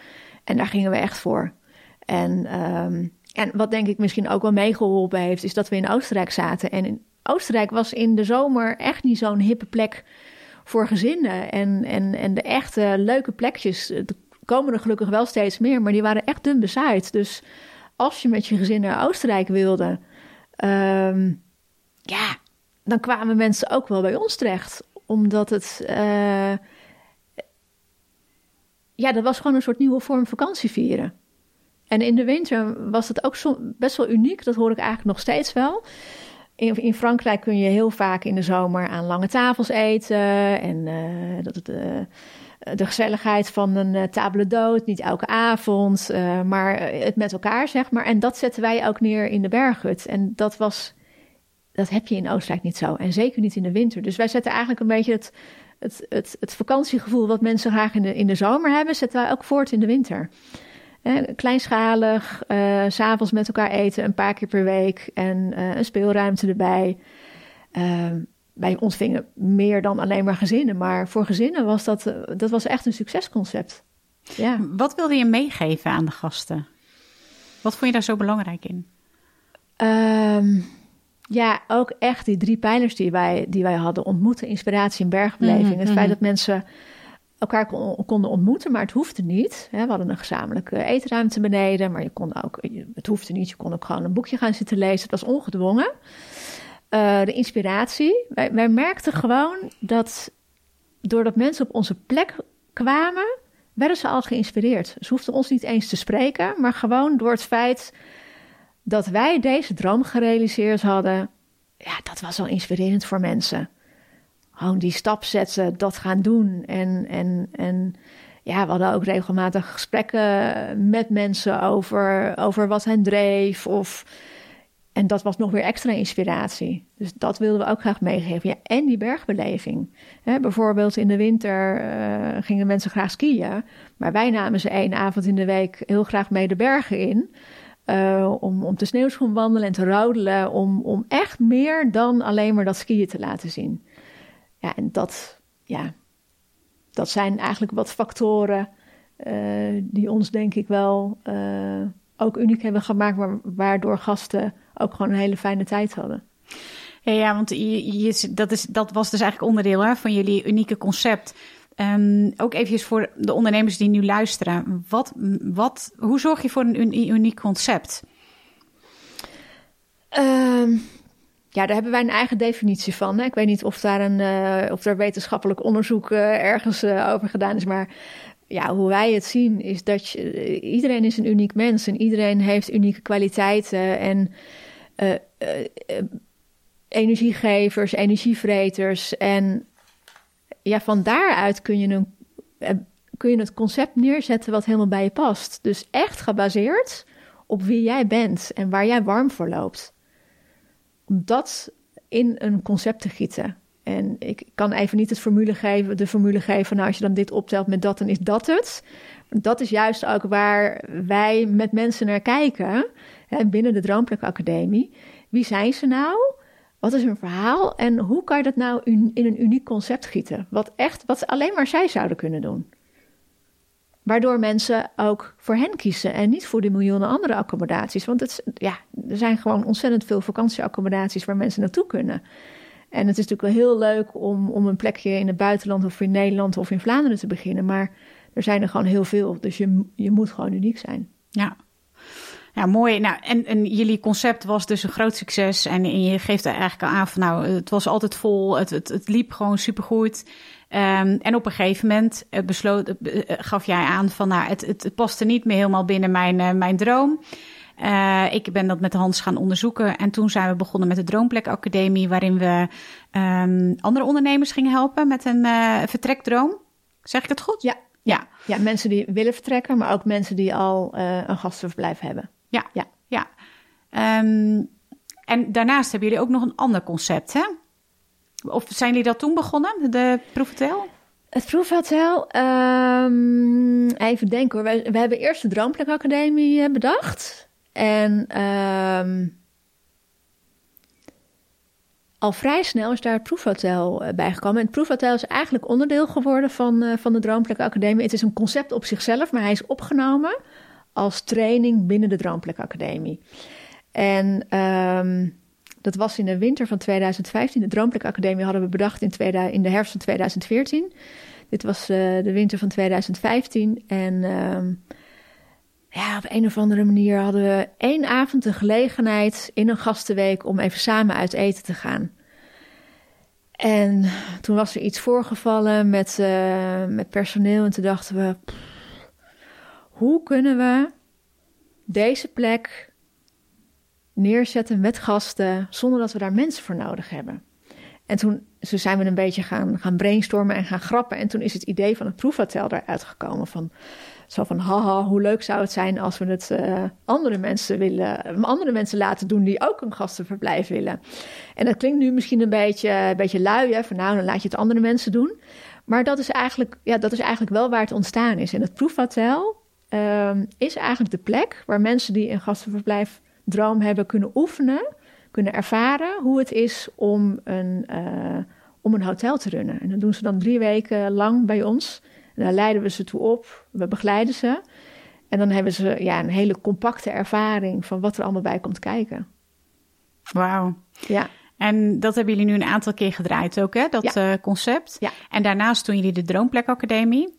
En daar gingen we echt voor. En, um, en wat denk ik misschien ook wel meegeholpen heeft, is dat we in Oostenrijk zaten. En in Oostenrijk was in de zomer echt niet zo'n hippe plek voor gezinnen. En, en, en de echte leuke plekjes, er komen er gelukkig wel steeds meer, maar die waren echt dun bezaaid. Dus als je met je gezin naar Oostenrijk wilde, um, ja, dan kwamen mensen ook wel bij ons terecht. Omdat het. Uh, ja, dat was gewoon een soort nieuwe vorm vakantie vieren. En in de winter was het ook zo, best wel uniek. Dat hoor ik eigenlijk nog steeds wel. In, Frankrijk kun je heel vaak in de zomer aan lange tafels eten. En uh, dat uh, de gezelligheid van een uh, table d'hôte, niet elke avond, maar het met elkaar, zeg maar. En dat zetten wij ook neer in de berghut. En dat was, dat heb je in Oostenrijk niet zo. En zeker niet in de winter. Dus wij zetten eigenlijk een beetje het, het, het, het vakantiegevoel wat mensen graag in de, in de zomer hebben, zetten wij ook voort in de winter. kleinschalig, uh, s'avonds met elkaar eten een paar keer per week en uh, een speelruimte erbij. Uh, wij ontvingen meer dan alleen maar gezinnen, maar voor gezinnen was dat, dat was echt een succesconcept. Ja. Wat wilde je meegeven aan de gasten? Wat vond je daar zo belangrijk in? Um, ja, ook echt die drie pijlers die wij, die wij hadden. Ontmoeten, inspiratie en bergbeleving. Mm Het feit mhm. dat mensen elkaar konden ontmoeten, maar het hoefde niet. We hadden een gezamenlijke eetruimte beneden, maar je kon ook, het hoefde niet. Je kon ook gewoon een boekje gaan zitten lezen. Het was ongedwongen. Uh, de inspiratie. Wij, wij merkten gewoon dat doordat mensen op onze plek kwamen, werden ze al geïnspireerd. Ze hoefden ons niet eens te spreken, maar gewoon door het feit dat wij deze droom gerealiseerd hadden, ja, dat was al inspirerend voor mensen. Gewoon die stap zetten, dat gaan doen. En, en, en ja, we hadden ook regelmatig gesprekken met mensen over, over wat hen dreef. Of, en dat was nog weer extra inspiratie. Dus dat wilden we ook graag meegeven. Ja, en die bergbeleving. bijvoorbeeld in de winter uh, gingen mensen graag skiën. Maar wij namen ze één avond in de week heel graag mee de bergen in. Uh, om, om te sneeuwschoen wandelen en te roudelen. Om, om echt meer dan alleen maar dat skiën te laten zien. Ja, en dat, ja, dat zijn eigenlijk wat factoren uh, die ons denk ik wel uh, ook uniek hebben gemaakt. Waardoor gasten ook gewoon een hele fijne tijd hadden. Ja, ja want je, je, dat, is, dat was dus eigenlijk onderdeel hè, van jullie unieke concept. Um, ook even voor de ondernemers die nu luisteren. Wat, wat, hoe zorg je voor een uniek concept? Um, ja, daar hebben wij een eigen definitie van. Hè. Ik weet niet of daar, een, uh, of daar wetenschappelijk onderzoek uh, ergens uh, over gedaan is. Maar ja, hoe wij het zien is dat iedereen is een uniek mens. En iedereen heeft unieke kwaliteiten. En energiegevers, energievreters. En ja, van daaruit kun je, een, eh, kun je het concept neerzetten wat helemaal bij je past. Dus echt gebaseerd op wie jij bent en waar jij warm voor loopt. Om dat in een concept te gieten. En ik kan even niet het formule geven, de formule geven, nou als je dan dit optelt met dat, dan is dat het. Dat is juist ook waar wij met mensen naar kijken, hè, binnen de Droomplek Academie. Wie zijn ze nou? Wat is hun verhaal en hoe kan je dat nou in een uniek concept gieten? Wat echt, wat alleen maar zij zouden kunnen doen. Waardoor mensen ook voor hen kiezen en niet voor die miljoenen andere accommodaties. Want het, ja, er zijn gewoon ontzettend veel vakantieaccommodaties waar mensen naartoe kunnen. En het is natuurlijk wel heel leuk om, om een plekje in het buitenland of in Nederland of in Vlaanderen te beginnen. Maar er zijn er gewoon heel veel. Dus je, je moet gewoon uniek zijn. Ja, ja, mooi. Nou, en, en jullie concept was dus een groot succes. En, je geeft er eigenlijk al aan van, nou, het was altijd vol. Het, het, het liep gewoon supergoed. Um, en op een gegeven moment uh, besloot, uh, gaf jij aan van, nou, het, het, het paste niet meer helemaal binnen mijn, uh, mijn droom. ik ben dat met Hans gaan onderzoeken. En toen zijn we begonnen met de Droomplek Academie, waarin we um, andere ondernemers gingen helpen met een vertrekdroom. Zeg ik het goed? Ja, Ja. Ja, mensen die willen vertrekken, maar ook mensen die al een gastenverblijf hebben. Ja, ja. ja. Um, en daarnaast hebben jullie ook nog een ander concept, hè? Of zijn jullie dat toen begonnen, de proefhotel? Het proefhotel, um, even denken hoor. We, we hebben eerst de Droomplek Academie uh, bedacht. En um, al vrij snel is daar het proefhotel uh, bijgekomen. En het proefhotel is eigenlijk onderdeel geworden van, uh, van de Droomplek Academie. Het is een concept op zichzelf, maar hij is opgenomen als training binnen de Droomplek Academie. En um, dat was in de winter van 2015. De Droomplek Academie hadden we bedacht in, in de herfst van 2014. Dit was uh, de winter van 2015. En um, ja, op een of andere manier hadden we één avond de gelegenheid in een gastenweek om even samen uit eten te gaan. En toen was er iets voorgevallen met, uh, met personeel. En toen dachten we: hoe kunnen we deze plek neerzetten met gasten zonder dat we daar mensen voor nodig hebben? En toen zo zijn we een beetje gaan, gaan brainstormen en gaan grappen. En toen is het idee van het proefhotel eruit gekomen. Van, zo van, haha, hoe leuk zou het zijn als we het uh, andere mensen willen, andere mensen laten doen die ook een gastenverblijf willen. En dat klinkt nu misschien een beetje, een beetje lui, hè, van nou, dan laat je het andere mensen doen. Maar dat is eigenlijk, ja, dat is eigenlijk wel waar het ontstaan is. En het proefhotel uh, is eigenlijk de plek waar mensen die een gastenverblijf droom hebben kunnen oefenen kunnen ervaren hoe het is om een, uh, om een hotel te runnen. En dat doen ze dan drie weken lang bij ons. En daar leiden we ze toe op, we begeleiden ze. En dan hebben ze ja, een hele compacte ervaring van wat er allemaal bij komt kijken. Wauw. Ja. En dat hebben jullie nu een aantal keer gedraaid ook, hè? Dat ja. uh, concept. Ja. En daarnaast doen jullie de Droomplek Academie.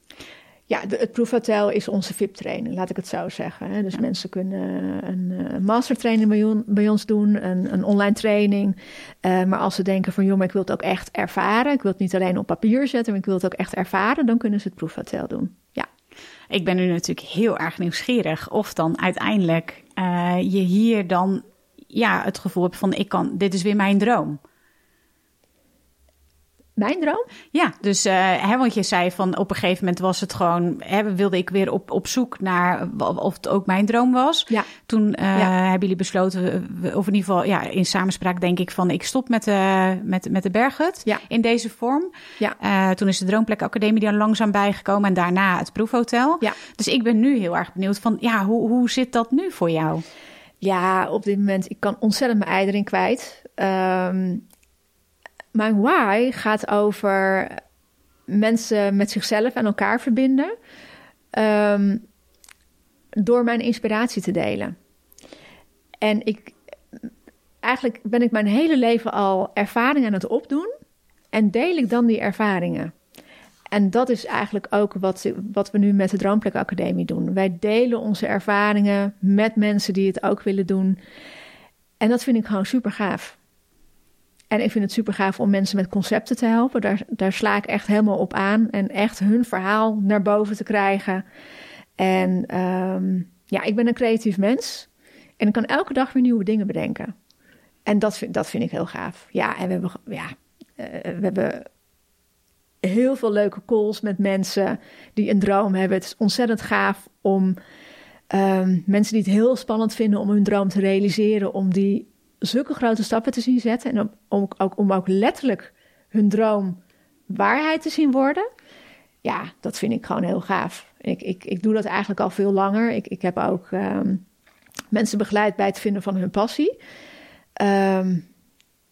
Ja, de, het proefhotel is onze VIP-training, laat ik het zo zeggen. Hè. Dus ja. mensen kunnen een, een mastertraining bij, on, bij, ons doen, een, een online training. Uh, maar als ze denken van, joh, maar ik wil het ook echt ervaren. Ik wil het niet alleen op papier zetten, maar ik wil het ook echt ervaren. Dan kunnen ze het proefhotel doen, ja. Ik ben nu natuurlijk heel erg nieuwsgierig of dan uiteindelijk uh, je hier dan ja, het gevoel hebt van, ik kan, dit is weer mijn droom. Mijn droom? Ja, dus uh, hè, want je zei van op een gegeven moment was het gewoon, hè, wilde ik weer op, op zoek naar of het ook mijn droom was. Ja. Toen uh, ja. hebben jullie besloten, of in ieder geval ja, in samenspraak denk ik van ik stop met de, met, met de berghut ja. in deze vorm. Ja. Uh, toen is de Droomplek Academie daar langzaam bijgekomen en daarna het proefhotel. Ja. Dus ik ben nu heel erg benieuwd van ja, hoe, hoe zit dat nu voor jou? Ja, op dit moment, ik kan ontzettend mijn ei erin kwijt. Um, mijn why gaat over mensen met zichzelf en elkaar verbinden. Um, door mijn inspiratie te delen. En ik, eigenlijk ben ik mijn hele leven al ervaringen aan het opdoen. En deel ik dan die ervaringen. En dat is eigenlijk ook wat, wat we nu met de Droomplek Academie doen. Wij delen onze ervaringen met mensen die het ook willen doen. En dat vind ik gewoon super gaaf. En ik vind het super gaaf om mensen met concepten te helpen. Daar, daar sla ik echt helemaal op aan. En echt hun verhaal naar boven te krijgen. En um, ja, ik ben een creatief mens. En ik kan elke dag weer nieuwe dingen bedenken. En dat vind, dat vind ik heel gaaf. Ja, en we hebben, ja, uh, we hebben heel veel leuke calls met mensen die een droom hebben. Het is ontzettend gaaf om um, mensen die het heel spannend vinden om hun droom te realiseren, om die zulke grote stappen te zien zetten. En om, ook, om ook letterlijk hun droom waarheid te zien worden. Ja, dat vind ik gewoon heel gaaf. Ik, ik, ik doe dat eigenlijk al veel langer. Ik, ik heb ook um, mensen begeleid bij het vinden van hun passie. Um,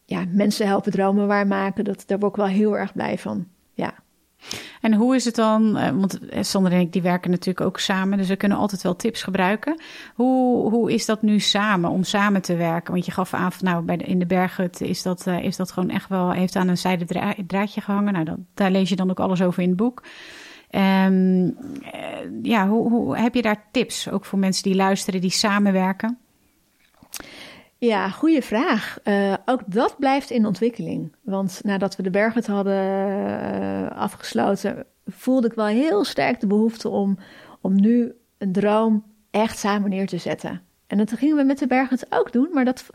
ja, mensen helpen dromen waarmaken. Dat, daar word ik wel heel erg blij van. En hoe is het dan, want Sander en ik die werken natuurlijk ook samen, dus we kunnen altijd wel tips gebruiken. Hoe, hoe is dat nu samen, om samen te werken? Want je gaf aan van nou, bij de, in de berghut is dat, uh, is dat gewoon echt wel, heeft aan een zijde dra draadje gehangen. Nou, daar lees je dan ook alles over in het boek. Uh, ja, hoe, hoe heb je daar tips, ook voor mensen die luisteren, die samenwerken? Ja, goede vraag. Uh, ook dat blijft in ontwikkeling. Want nadat we de berghut hadden uh, afgesloten, voelde ik wel heel sterk de behoefte om, om nu een droom echt samen neer te zetten. En dat gingen we met de berghut ook doen, maar dat,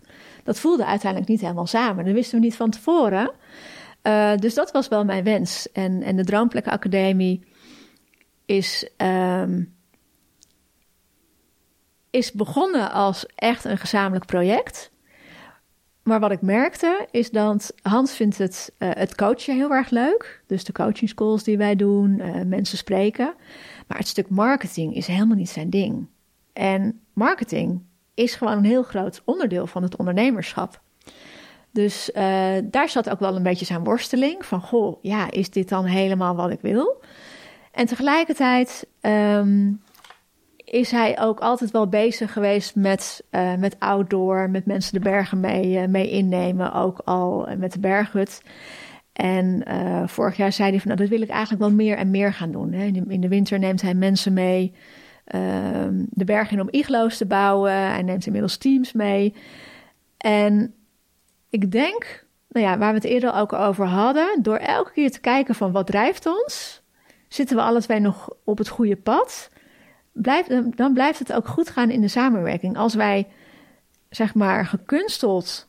dat voelde uiteindelijk niet helemaal samen. Dat wisten we niet van tevoren. Uh, dus dat was wel mijn wens. En, en de Droomplek Academie is, ehm, is begonnen als echt een gezamenlijk project. Maar wat ik merkte is dat Hans vindt het, uh, het coachen heel erg leuk. Dus de coaching schools die wij doen, uh, mensen spreken. Maar het stuk marketing is helemaal niet zijn ding. En marketing is gewoon een heel groot onderdeel van het ondernemerschap. Dus uh, daar zat ook wel een beetje zijn worsteling van, goh, ja, is dit dan helemaal wat ik wil? En tegelijkertijd um, is hij ook altijd wel bezig geweest met, uh, met outdoor, met mensen de bergen mee, uh, mee innemen, ook al met de berghut. En uh, vorig jaar zei hij van, nou, dat wil ik eigenlijk wel meer en meer gaan doen. Hè. In, de, winter neemt hij mensen mee ehm, de bergen in om iglo's te bouwen. Hij neemt inmiddels teams mee. En ik denk, nou ja, waar we het eerder ook over hadden, door elke keer te kijken van wat drijft ons, zitten we alle twee nog op het goede pad, blijft, dan blijft het ook goed gaan in de samenwerking. Als wij, zeg maar, gekunsteld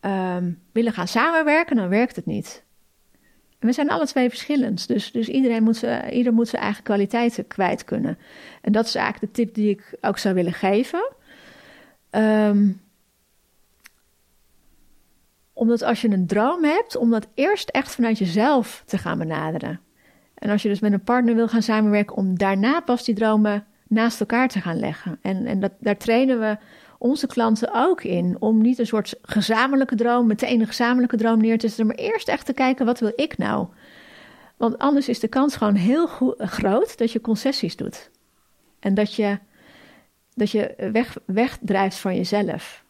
um, willen gaan samenwerken, dan werkt het niet. We zijn alle twee verschillend, dus, dus iedereen moet, ieder moet zijn eigen kwaliteiten kwijt kunnen. En dat is eigenlijk de tip die ik ook zou willen geven. Um, omdat als je een droom hebt, om dat eerst echt vanuit jezelf te gaan benaderen. En als je dus met een partner wil gaan samenwerken, om daarna pas die dromen naast elkaar te gaan leggen. En, en dat, daar trainen we onze klanten ook in. Om niet een soort gezamenlijke droom, meteen een gezamenlijke droom neer te zetten, maar eerst echt te kijken, wat wil ik nou? Want anders is de kans gewoon heel groot dat je concessies doet. En dat je, dat je weg, wegdrijft van jezelf.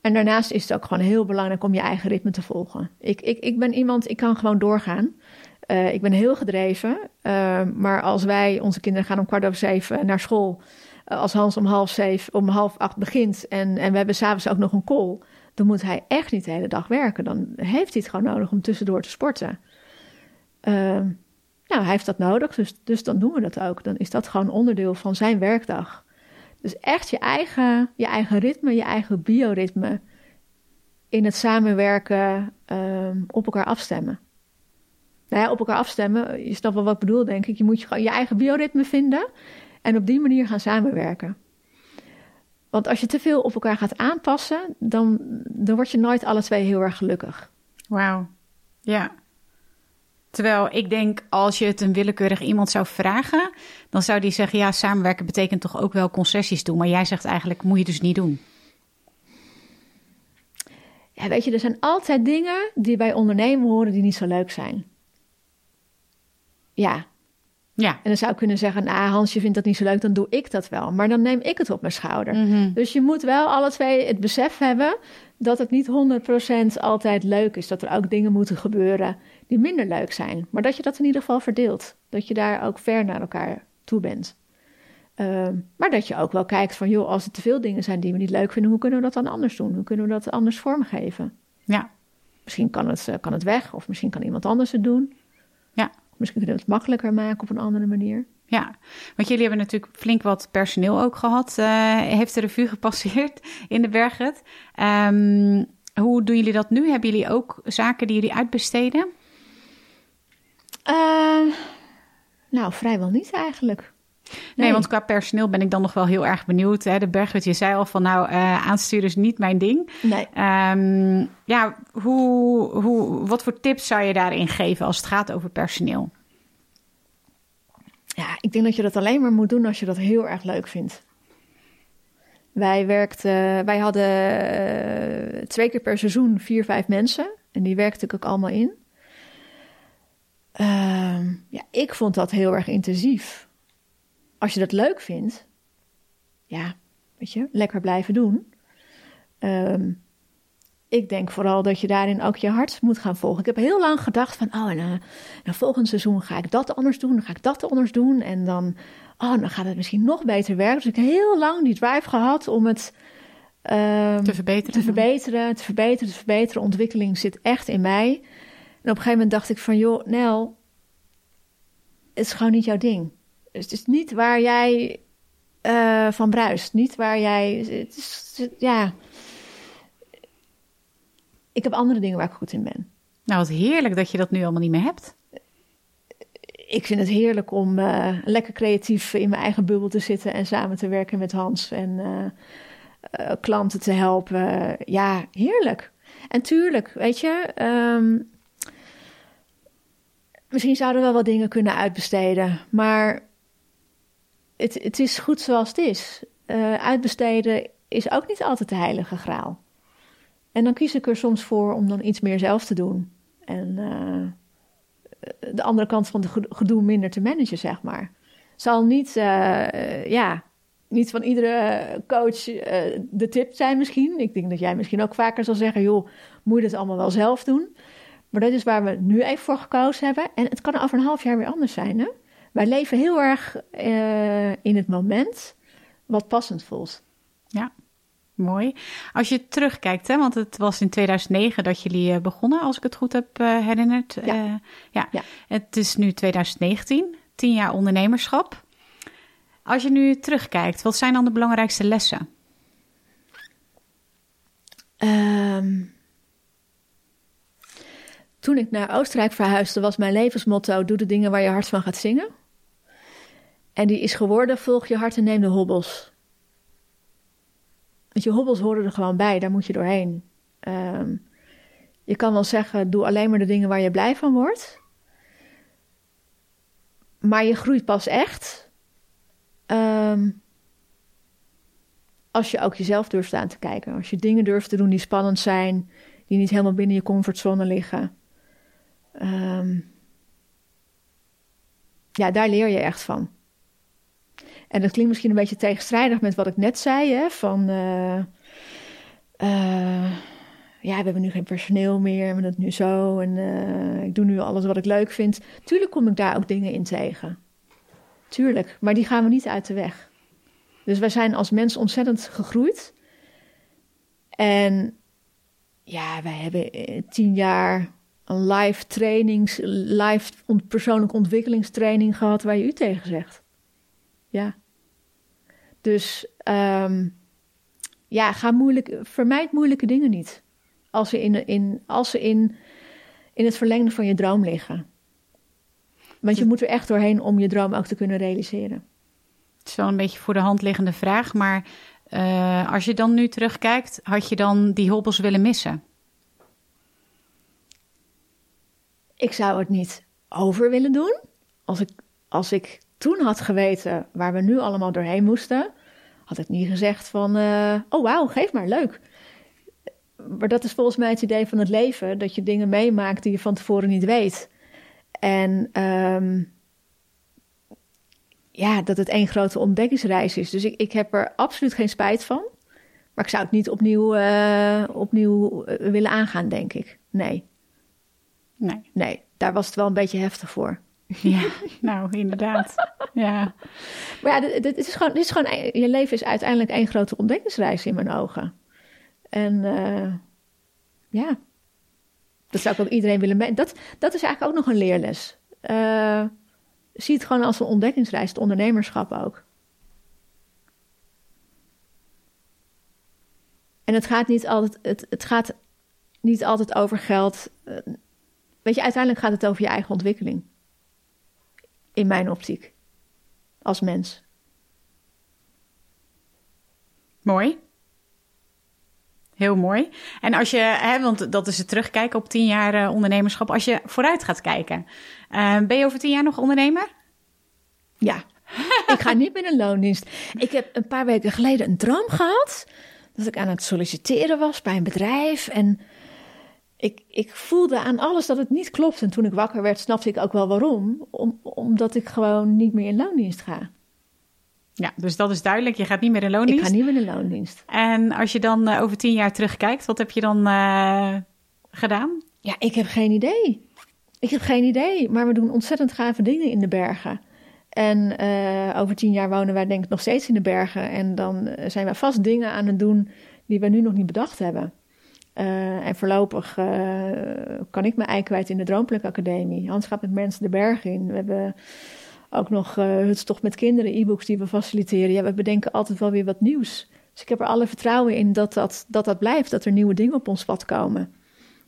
En daarnaast is het ook gewoon heel belangrijk om je eigen ritme te volgen. Ik, ik, ik ben iemand, ik kan gewoon doorgaan. Uh, ik ben heel gedreven. Uh, maar als wij, onze kinderen gaan om kwart over zeven naar school. Uh, als Hans om half zeven, om half acht begint. En, en we hebben s'avonds ook nog een call. Dan moet hij echt niet de hele dag werken. Dan heeft hij het gewoon nodig om tussendoor te sporten. nou, hij heeft dat nodig, dus, dus dan doen we dat ook. Dan is dat gewoon onderdeel van zijn werkdag. Dus echt je eigen, je eigen ritme, je eigen bioritme in het samenwerken um, op elkaar afstemmen. Nou ja, op elkaar afstemmen, je snapt wel wat ik bedoel, denk ik. Je moet je gewoon je eigen bioritme vinden en op die manier gaan samenwerken. Want als je te veel op elkaar gaat aanpassen, dan, dan word je nooit alle twee heel erg gelukkig. Wauw, ja. Terwijl ik denk, als je het een willekeurig iemand zou vragen, dan zou die zeggen: ja, samenwerken betekent toch ook wel concessies doen. Maar jij zegt eigenlijk: moet je dus niet doen. Ja, weet je, er zijn altijd dingen die bij ondernemen horen die niet zo leuk zijn. Ja. Ja. En dan zou ik kunnen zeggen: nou, Hans, je vindt dat niet zo leuk, dan doe ik dat wel. Maar dan neem ik het op mijn schouder. Mhm. Dus je moet wel alle twee het besef hebben dat het niet 100% altijd leuk is. Dat er ook dingen moeten gebeuren die minder leuk zijn. Maar dat je dat in ieder geval verdeelt. Dat je daar ook ver naar elkaar toe bent. Uh, maar dat je ook wel kijkt van, joh, als er te veel dingen zijn die we niet leuk vinden, hoe kunnen we dat dan anders doen? Hoe kunnen we dat anders vormgeven? Ja. Misschien kan het, uh, kan het weg, of misschien kan iemand anders het doen. Misschien kunnen we het makkelijker maken op een andere manier. Ja, want jullie hebben natuurlijk flink wat personeel ook gehad. Uh, heeft de revue gepasseerd in de Berghut. Um, hoe doen jullie dat nu? Hebben jullie ook zaken die jullie uitbesteden? Uh, nou, vrijwel niet eigenlijk. Nee. want qua personeel ben ik dan nog wel heel erg benieuwd. Hè? De Berghut, je zei al van nou, uh, aansturen is niet mijn ding. Nee. Um, ja, hoe, hoe, wat voor tips zou je daarin geven als het gaat over personeel? Ja, ik denk dat je dat alleen maar moet doen als je dat heel erg leuk vindt. Wij werkten, wij hadden uh, twee keer per seizoen vier, vijf mensen. En die werkte ik ook allemaal in. Uh, ja, ik vond dat heel erg intensief. Als je dat leuk vindt, ja, weet je, lekker blijven doen. Um, ik denk vooral dat je daarin ook je hart moet gaan volgen. Ik heb heel lang gedacht van, oh, en, uh, nou, volgend seizoen ga ik dat anders doen, dan ga ik dat anders doen. En dan, oh, dan gaat het misschien nog beter werken. Dus ik heb heel lang die drive gehad om het uh, te verbeteren. Te verbeteren, te verbeteren, te verbeteren. Ontwikkeling zit echt in mij. En op een gegeven moment dacht ik van, joh, Nel, het is gewoon niet jouw ding. Het is niet waar jij uh, van bruist. Niet waar jij, het is, ja ik heb andere dingen waar ik goed in ben. Nou, wat heerlijk dat je dat nu allemaal niet meer hebt. ik vind het heerlijk om uh, lekker creatief in mijn eigen bubbel te zitten en samen te werken met Hans en uh, klanten te helpen. Ja, heerlijk. En tuurlijk, weet je, um, misschien zouden we wel wat dingen kunnen uitbesteden, maar het, het is goed zoals het is. uitbesteden is ook niet altijd de heilige graal. En dan kies ik er soms voor om dan iets meer zelf te doen. En de andere kant van het gedoe minder te managen, zeg maar. Zal niet, uh, ja, niet van iedere coach de tip zijn misschien. Ik denk dat jij misschien ook vaker zal zeggen, joh, moet je het allemaal wel zelf doen. Maar dat is waar we nu even voor gekozen hebben. En het kan over een half jaar weer anders zijn. Hè? Wij leven heel erg uh, in het moment wat passend voelt. Ja. Mooi. Als je terugkijkt, hè, want het was in 2009 dat jullie begonnen, als ik het goed heb uh, herinnerd. Ja. Uh, ja. ja. Het is nu 2019, tien jaar ondernemerschap. Als je nu terugkijkt, wat zijn dan de belangrijkste lessen? Um, toen ik naar Oostenrijk verhuisde, was mijn levensmotto: doe de dingen waar je hart van gaat zingen. En die is geworden: volg je hart en neem de hobbels. Want je hobbels horen er gewoon bij, daar moet je doorheen. Um, je kan wel zeggen, doe alleen maar de dingen waar je blij van wordt. Maar je groeit pas echt um, als je ook jezelf durft aan te kijken. Als je dingen durft te doen die spannend zijn, die niet helemaal binnen je comfortzone liggen. Um, ja, daar leer je echt van. En dat klinkt misschien een beetje tegenstrijdig met wat ik net zei, hè, van uh, uh, ja, we hebben nu geen personeel meer, we hebben het nu zo en uh, ik doe nu alles wat ik leuk vind. Tuurlijk kom ik daar ook dingen in tegen. Tuurlijk, maar die gaan we niet uit de weg. Dus wij zijn als mens ontzettend gegroeid. En ja, wij hebben tien jaar een live trainings, live persoonlijke ontwikkelingstraining gehad waar je u tegen zegt. Ja. Dus um, ja, ga moeilijk, vermijd moeilijke dingen niet. Als ze, in, in, als ze in, in het verlengde van je droom liggen. Want je moet er echt doorheen om je droom ook te kunnen realiseren. Het is wel een beetje voor de hand liggende vraag, maar uh, als je dan nu terugkijkt, had je dan die hobbels willen missen? Ik zou het niet over willen doen. Als ik, als ik toen had geweten waar we nu allemaal doorheen moesten, had ik niet gezegd van, uh, oh wauw, geef maar, leuk. Maar dat is volgens mij het idee van het leven, dat je dingen meemaakt die je van tevoren niet weet. En um, ja, dat het één grote ontdekkingsreis is. Dus ik, ik heb er absoluut geen spijt van. Maar ik zou het niet opnieuw, uh, opnieuw uh, willen aangaan, denk ik. Nee. Nee. Nee, daar was het wel een beetje heftig voor. Ja, nou inderdaad. Ja. Maar ja, dit, is gewoon, dit is gewoon, je leven is uiteindelijk één grote ontdekkingsreis in mijn ogen. En uh, ja, dat zou ik ook iedereen willen. Dat, dat is eigenlijk ook nog een leerles. Uh, zie het gewoon als een ontdekkingsreis, het ondernemerschap ook. En het gaat niet altijd, het, het gaat niet altijd over geld. Uh, weet je, uiteindelijk gaat het over je eigen ontwikkeling in mijn optiek. Als mens. Mooi. Heel mooi. En als je, hè, want dat is het terugkijken op tien jaar uh, ondernemerschap. Als je vooruit gaat kijken, uh, ben je over tien jaar nog ondernemer? Ja, ik ga niet met een loondienst. Ik heb een paar weken geleden een droom gehad. Dat ik aan het solliciteren was bij een bedrijf. En ik, ik voelde aan alles dat het niet klopt. En toen ik wakker werd, snapte ik ook wel waarom. Om, omdat ik gewoon niet meer in loondienst ga. Ja, dus dat is duidelijk. Je gaat niet meer in loondienst. Ik ga niet meer in loondienst. En als je dan uh, over tien jaar terugkijkt, wat heb je dan uh, gedaan? Ja, ik heb geen idee. Ik heb geen idee. Maar we doen ontzettend gave dingen in de bergen. En uh, over tien jaar wonen wij denk ik nog steeds in de bergen. En dan zijn we vast dingen aan het doen die we nu nog niet bedacht hebben. Uh, en voorlopig uh, kan ik mijn ei in de Droomplek Academie. Hans gaat met mensen de berg in. We hebben ook nog uh, Hutstocht met kinderen, e-books die we faciliteren. Ja, we bedenken altijd wel weer wat nieuws. Dus ik heb er alle vertrouwen in dat dat, dat dat blijft, dat er nieuwe dingen op ons pad komen.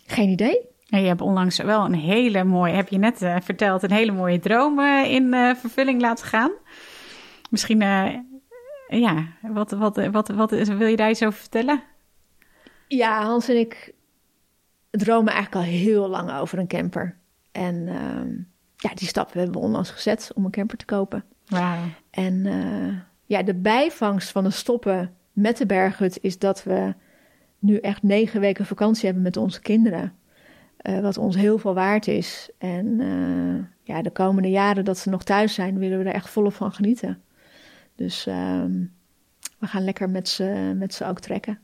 Geen idee. Je hebt onlangs wel een hele mooie, heb je net verteld, een hele mooie droom in vervulling laten gaan. Misschien, ja, wat, wat, wat, wat, wil je daar iets over vertellen? Ja, Hans en ik dromen eigenlijk al heel lang over een camper. En ehm, ja, die stap hebben we onlangs gezet om een camper te kopen. Wow. En ja, de bijvangst van het stoppen met de berghut is dat we nu echt negen weken vakantie hebben met onze kinderen. Uh, wat ons heel veel waard is. En uh, ja, de komende jaren dat ze nog thuis zijn, willen we er echt volop van genieten. Dus uh, we gaan lekker met ze, met ze ook trekken.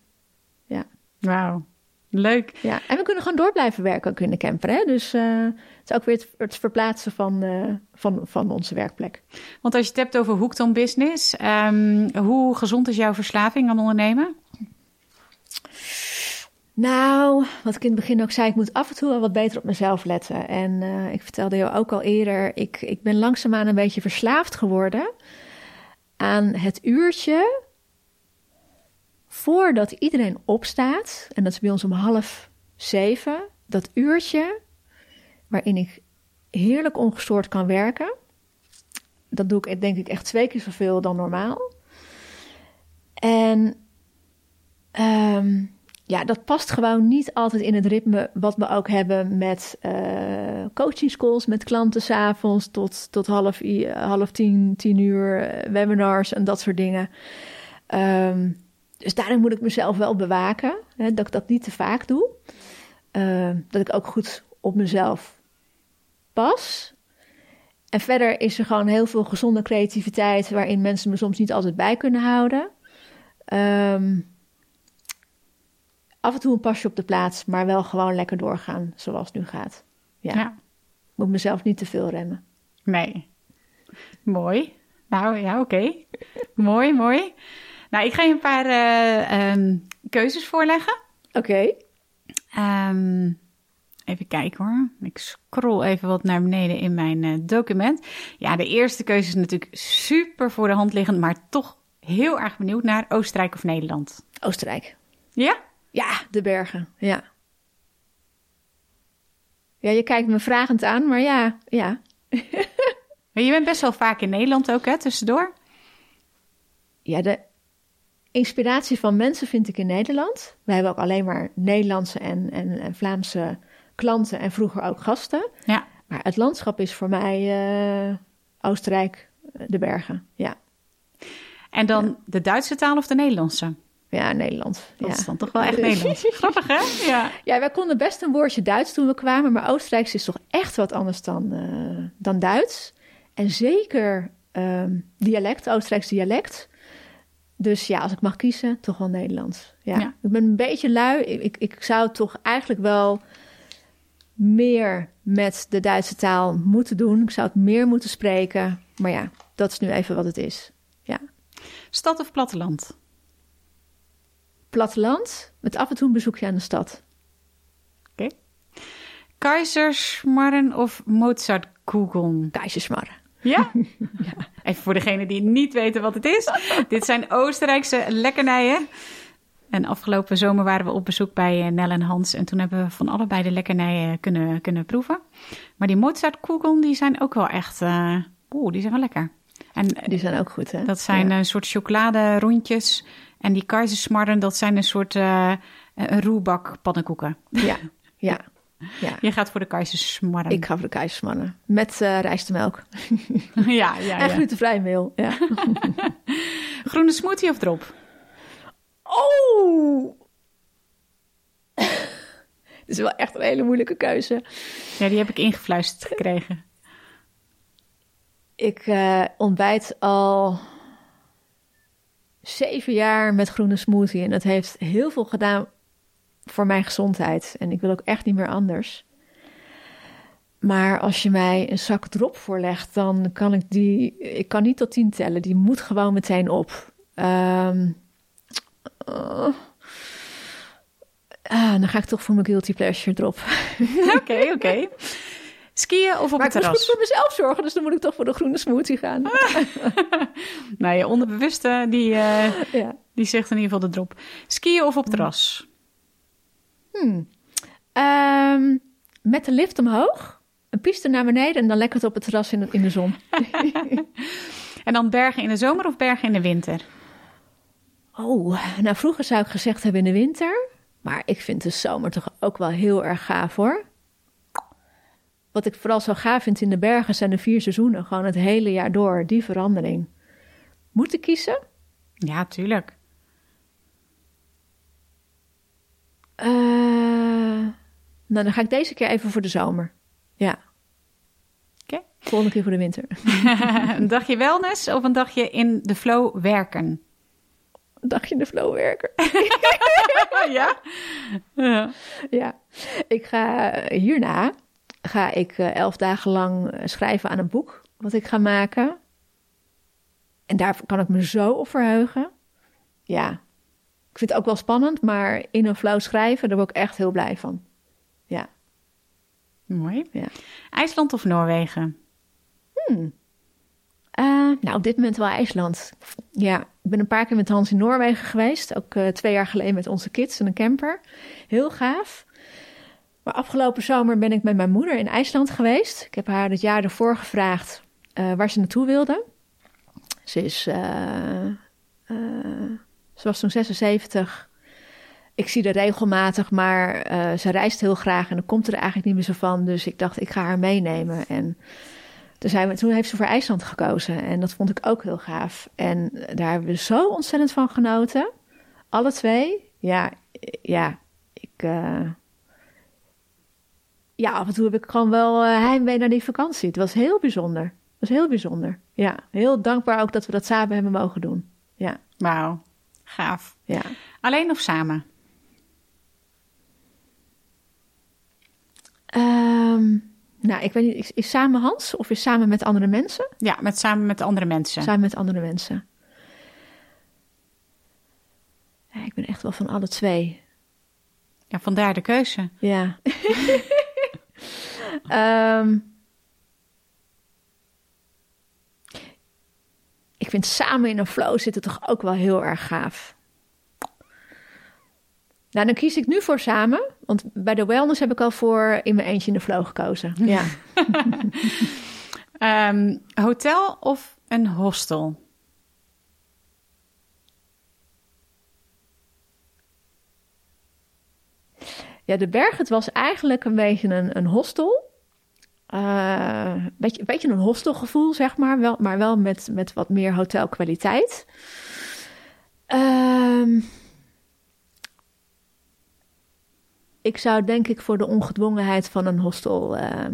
Wauw. Leuk. Ja, en we kunnen gewoon door blijven werken ook in de camper. Hè? Dus uh, het is ook weer het, het verplaatsen van, uh, van, van onze werkplek. Want als je het hebt over hooked on business, um, hoe gezond is jouw verslaving aan ondernemen? Nou, wat ik in het begin ook zei, ik moet af en toe wel wat beter op mezelf letten. En uh, ik vertelde jou ook al eerder, ik, ik ben langzaamaan een beetje verslaafd geworden aan het uurtje voordat iedereen opstaat. En dat is bij ons om half zeven. Dat uurtje waarin ik heerlijk ongestoord kan werken. Dat doe ik denk ik echt twee keer zoveel dan normaal. En um, ja, dat past gewoon niet altijd in het ritme wat we ook hebben met uh, coaching schools, met klanten s'avonds tot, tot half, half tien, tien uur, uh, webinars en dat soort dingen. Um, dus daarin moet ik mezelf wel bewaken, hè, dat ik dat niet te vaak doe. Uh, dat ik ook goed op mezelf pas. En verder is er gewoon heel veel gezonde creativiteit waarin mensen me soms niet altijd bij kunnen houden. Um, af en toe een pasje op de plaats, maar wel gewoon lekker doorgaan zoals het nu gaat. Ja. ja. Moet mezelf niet te veel remmen. Nee. Mooi. Nou ja, oké. mooi, mooi. Nou, ik ga je een paar uh, um, keuzes voorleggen. Oké. Okay. Um, even kijken hoor. Ik scroll even wat naar beneden in mijn uh, document. Ja, de eerste keuze is natuurlijk super voor de hand liggend, maar toch heel erg benieuwd naar Oostenrijk of Nederland. Oostenrijk. Ja? Ja, de bergen, ja. Ja, je kijkt me vragend aan, maar ja, ja. maar je bent best wel vaak in Nederland ook, hè, tussendoor? Ja, de inspiratie van mensen vind ik in Nederland. We hebben ook alleen maar Nederlandse en, en, en Vlaamse klanten en vroeger ook gasten. Ja. Maar het landschap is voor mij uh, Oostenrijk, de bergen, ja. En dan ja. de Duitse taal of de Nederlandse? Ja, Nederland. Dat ja. is dan toch wel echt Nederlands. Grappig, hè? Ja. ja, wij konden best een woordje Duits toen we kwamen, maar Oostenrijks is toch echt wat anders dan, uh, dan Duits. En zeker um, dialect, Oostenrijks dialect. Dus ja, als ik mag kiezen, toch wel Nederlands. Ja. ja. Ik ben een beetje lui. Ik, ik, ik zou toch eigenlijk wel meer met de Duitse taal moeten doen. Ik zou het meer moeten spreken. Maar ja, dat is nu even wat het is. Ja. Stad of platteland? platteland met af en toe een bezoekje aan de stad. Oké. Okay. Keizersmarren of Mozartkugeln? Keizersmarren. Ja? ja? Even voor degene die niet weten wat het is. Dit zijn Oostenrijkse lekkernijen. En afgelopen zomer waren we op bezoek bij eh, Nel en Hans. En toen hebben we van allebei de lekkernijen kunnen, kunnen proeven. Maar die Mozartkugeln, die zijn ook wel echt... Uh, Oeh, die zijn wel lekker. En, die zijn ook goed, hè? Dat zijn ja. een soort chocolade rondjes en die keizersmarren, dat zijn een soort uh, een roerbak pannenkoeken. Ja, ja. Ja. Je gaat voor de keizersmarren. Ik ga voor de keizersmarren. Met uh, rijstemelk. ja, ja, En glutenvrij meel. Ja. Groene smoothie of drop? Oh! Dit is wel echt een hele moeilijke keuze. Ja, die heb ik ingefluisterd gekregen. Ik uh, ontbijt al zeven jaar met groene smoothie. En dat heeft heel veel gedaan voor mijn gezondheid. En ik wil ook echt niet meer anders. Maar als je mij een zak drop voorlegt, dan kan ik die. Ik kan niet tot tien tellen. Die moet gewoon meteen op. Um, uh, ah, dan ga ik toch voor mijn guilty pleasure drop. Oké, oké. Okay. Skiën of op maar het terras? Maar ik moet voor mezelf zorgen, dus dan moet ik toch voor de groene smoothie gaan. nou, je onderbewuste, die, uh, ja. die zegt in ieder geval de drop. Skiën of op het terras? Hmm. Um, met de lift omhoog, een piste naar beneden en dan lekker op het terras in de, in de zon. en dan bergen in de zomer of bergen in de winter? Oh, nou vroeger zou ik gezegd hebben in de winter. Maar ik vind de zomer toch ook wel heel erg gaaf hoor. Wat ik vooral zo gaaf vind in de bergen zijn de vier seizoenen. Gewoon het hele jaar door, die verandering. Moeten kiezen? Ja, tuurlijk. Uh, nou, dan ga ik deze keer even voor de zomer. Ja. Oké. Volgende keer voor de winter. een dagje wellness of een dagje in de flow werken? Een dagje in de flow werken. ja? ja? Ja. Ik ga hierna ga ik eh, elf dagen lang eh, schrijven aan een boek wat ik ga maken. En daar kan ik me zo op verheugen. Ja, ik vind het ook wel spannend, maar in een flow schrijven, daar word ik echt heel blij van. Ja. Mooi. Ja. IJsland of Noorwegen? Hmm. Uh, nou, op dit moment wel IJsland. Ja, ik ben een paar keer met Hans in Noorwegen geweest. Ook uh, twee jaar geleden met onze kids en een camper. Heel gaaf. Maar afgelopen zomer ben ik met mijn moeder in IJsland geweest. Ik heb haar het jaar ervoor gevraagd uh, waar ze naartoe wilde. Ze is. Ze was toen 76. Ik zie haar regelmatig, maar ze reist heel graag en dan komt er eigenlijk niet meer zo van. Dus ik dacht, ik ga haar meenemen. En toen, toen heeft ze voor IJsland gekozen en dat vond ik ook heel gaaf. En daar hebben we zo ontzettend van genoten. Alle twee. Ja, ja ik. Uh... Ja, af en toe heb ik gewoon wel uh, heimwee naar die vakantie. Het was heel bijzonder. Het was heel bijzonder. Ja, heel dankbaar ook dat we dat samen hebben mogen doen. Ja. Wauw, gaaf. Ja. Alleen of samen? Um, nou, ik weet niet, is, is samen Hans of is samen met andere mensen? Ja, met samen met andere mensen. Samen met andere mensen. Ja, ik ben echt wel van alle twee. Ja, vandaar de keuze. Ja. um, ik vind samen in een flow zitten toch ook wel heel erg gaaf. Nou, dan kies ik nu voor samen. Want bij de wellness heb ik al voor in mijn eentje in de flow gekozen. Ja. um, hotel of een hostel? Ja, de berg, het was eigenlijk een beetje een, een hostel. Uh, beetje, een beetje een hostelgevoel, zeg maar. Wel, maar wel met, met wat meer hotelkwaliteit. Um, ik zou denk ik voor de ongedwongenheid van een hostel uh,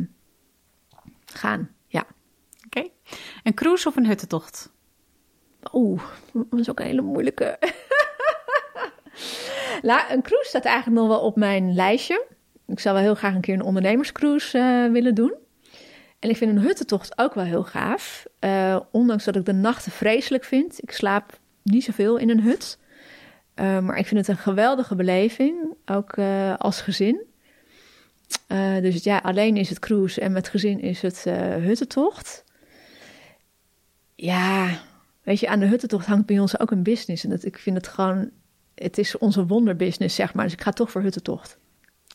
gaan. Ja. Oké. Okay. Een cruise of een huttentocht? Oeh, dat is ook een hele moeilijke. nou, een cruise staat eigenlijk nog wel op mijn lijstje. Ik zou wel heel graag een keer een ondernemerscruise uh, willen doen. En ik vind een huttentocht ook wel heel gaaf. Uh, ondanks dat ik de nachten vreselijk vind. Ik slaap niet zoveel in een hut. Uh, maar ik vind het een geweldige beleving, ook uh, als gezin. Dus ja, alleen is het cruise en met gezin is het huttentocht. Ja, weet je, aan de huttentocht hangt bij ons ook een business. En dat, ik vind het gewoon, het is onze wonderbusiness, zeg maar. Dus ik ga toch voor huttentocht.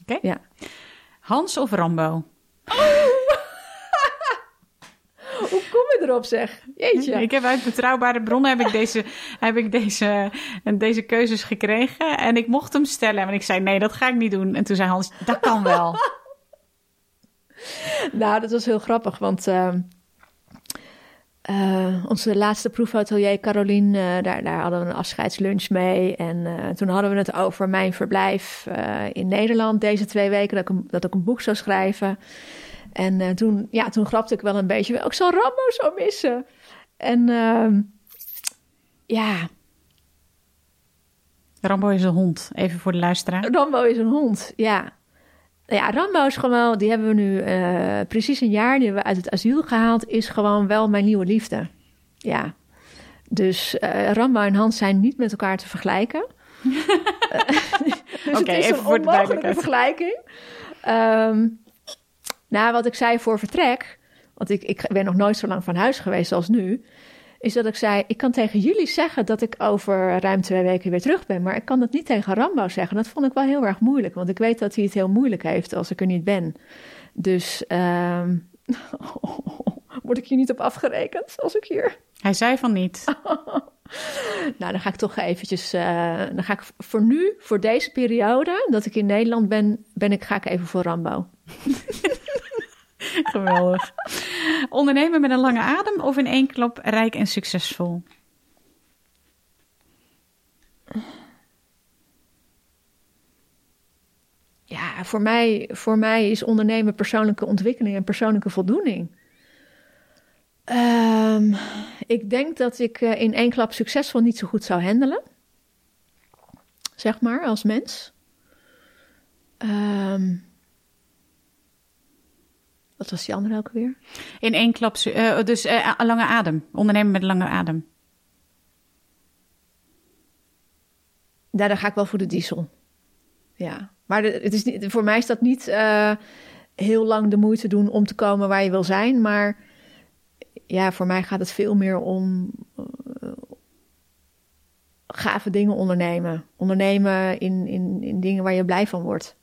Oké. Okay. Ja. Hans of Rambo? Oh! Erop, zeg? Jeetje. Ik heb uit betrouwbare bronnen heb ik deze, heb ik deze, deze keuzes gekregen. En ik mocht hem stellen. En ik zei, nee, dat ga ik niet doen. En toen zei Hans, dat kan wel. nou, dat was heel grappig, want... Uh, uh, onze laatste proefhotelier, Caroline, uh, daar, daar hadden we een afscheidslunch mee. En uh, toen hadden we het over mijn verblijf in Nederland deze twee weken, dat ik, een, dat ik een boek zou schrijven. En uh, toen, ja, toen grapte ik wel een beetje. Ik zal Rambo zo missen. En uh, ja. Rambo is een hond, even voor de luisteraar. Rambo is een hond, ja. Ja, Rambo is gewoon, die hebben we nu uh, precies een jaar, die hebben we uit het asiel gehaald, is gewoon wel mijn nieuwe liefde. Ja. Dus uh, Rambo en Hans zijn niet met elkaar te vergelijken. dus Oké, okay, het is even een voor de onmogelijke vergelijking. Um, nou, wat ik zei voor vertrek, want ik, ik ben nog nooit zo lang van huis geweest als nu. is dat ik zei: Ik kan tegen jullie zeggen dat ik over ruim twee weken weer terug ben. Maar ik kan dat niet tegen Rambo zeggen. Dat vond ik wel heel erg moeilijk. Want ik weet dat hij het heel moeilijk heeft als ik er niet ben. Dus ehm, word ik hier niet op afgerekend als ik hier. Hij zei van niet. nou, dan ga ik toch eventjes. Uh, dan ga ik voor nu, voor deze periode dat ik in Nederland ben, ben ik, ga ik even voor Rambo. Geweldig. Ondernemen met een lange adem of in één klap rijk en succesvol? Ja, voor mij, voor mij is ondernemen persoonlijke ontwikkeling en persoonlijke voldoening. Um, ik denk dat ik uh, in één klap succesvol niet zo goed zou handelen. Zeg maar, als mens. Um, wat was die andere ook weer? In één klap, uh, dus uh, een lange adem. Ondernemen met lange adem. Ja, dan ga ik wel voor de diesel. Ja, maar de, het is niet, voor mij is dat niet uh, heel lang de moeite doen om te komen waar je wil zijn. Maar ja, voor mij gaat het veel meer om gave dingen ondernemen. Ondernemen in, in, in dingen waar je blij van wordt.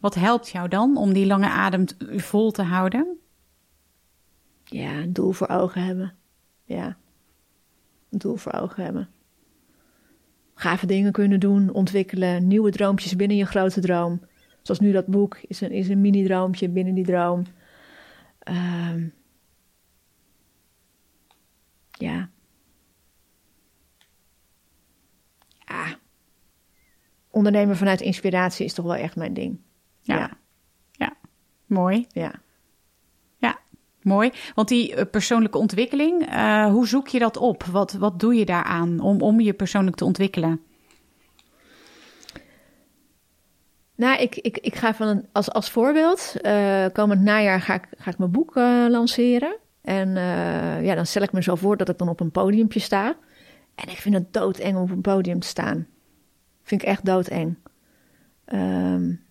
Wat helpt jou dan om die lange adem vol te houden? Ja, een doel voor ogen hebben. Ja, een doel voor ogen hebben. Gave dingen kunnen doen, ontwikkelen, nieuwe droompjes binnen je grote droom. Zoals nu dat boek is een, is een mini-droompje binnen die droom. Um, ja. Ah, ondernemen vanuit inspiratie is toch wel echt mijn ding. Ja. Ja, ja. mooi. Ja. Ja, mooi. Want die eh, persoonlijke ontwikkeling, uh, hoe zoek je dat op? Wat, wat doe je daaraan om, om je persoonlijk te ontwikkelen? Nou, ik, ik, ik ga van een, als, als voorbeeld, uh, komend najaar ga ik, ga ik mijn boek uh, lanceren. En ja, dan stel ik me zo voor dat ik dan op een podiumpje sta. En ik vind het doodeng om op een podium te staan. Vind ik echt doodeng. Um,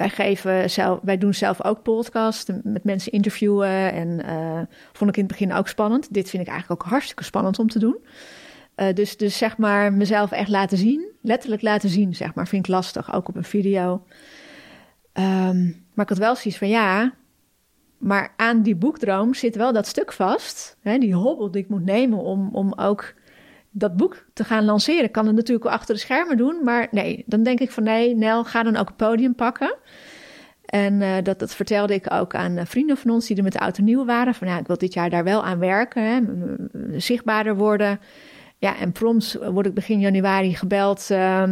wij, geven zelf, wij doen zelf ook podcasts, met mensen interviewen. En uh, vond ik in het begin ook spannend. Dit vind ik eigenlijk ook hartstikke spannend om te doen. Uh, dus, dus zeg maar mezelf echt laten zien, letterlijk laten zien, zeg maar, vind ik lastig, ook op een video. Um, maar ik had wel zoiets van ja, maar aan die boekdroom zit wel dat stuk vast. Hè, die hobbel die ik moet nemen om, om ook dat boek te gaan lanceren. Ik kan het natuurlijk wel achter de schermen doen. Maar nee, dan denk ik van nee, Nel, ga dan ook een podium pakken. En uh, dat, dat vertelde ik ook aan uh, vrienden van ons die er met de auto nieuw waren. Van ja, ik wil dit jaar daar wel aan werken. Zichtbaarder worden. Ja, en prompt word ik begin januari gebeld uh,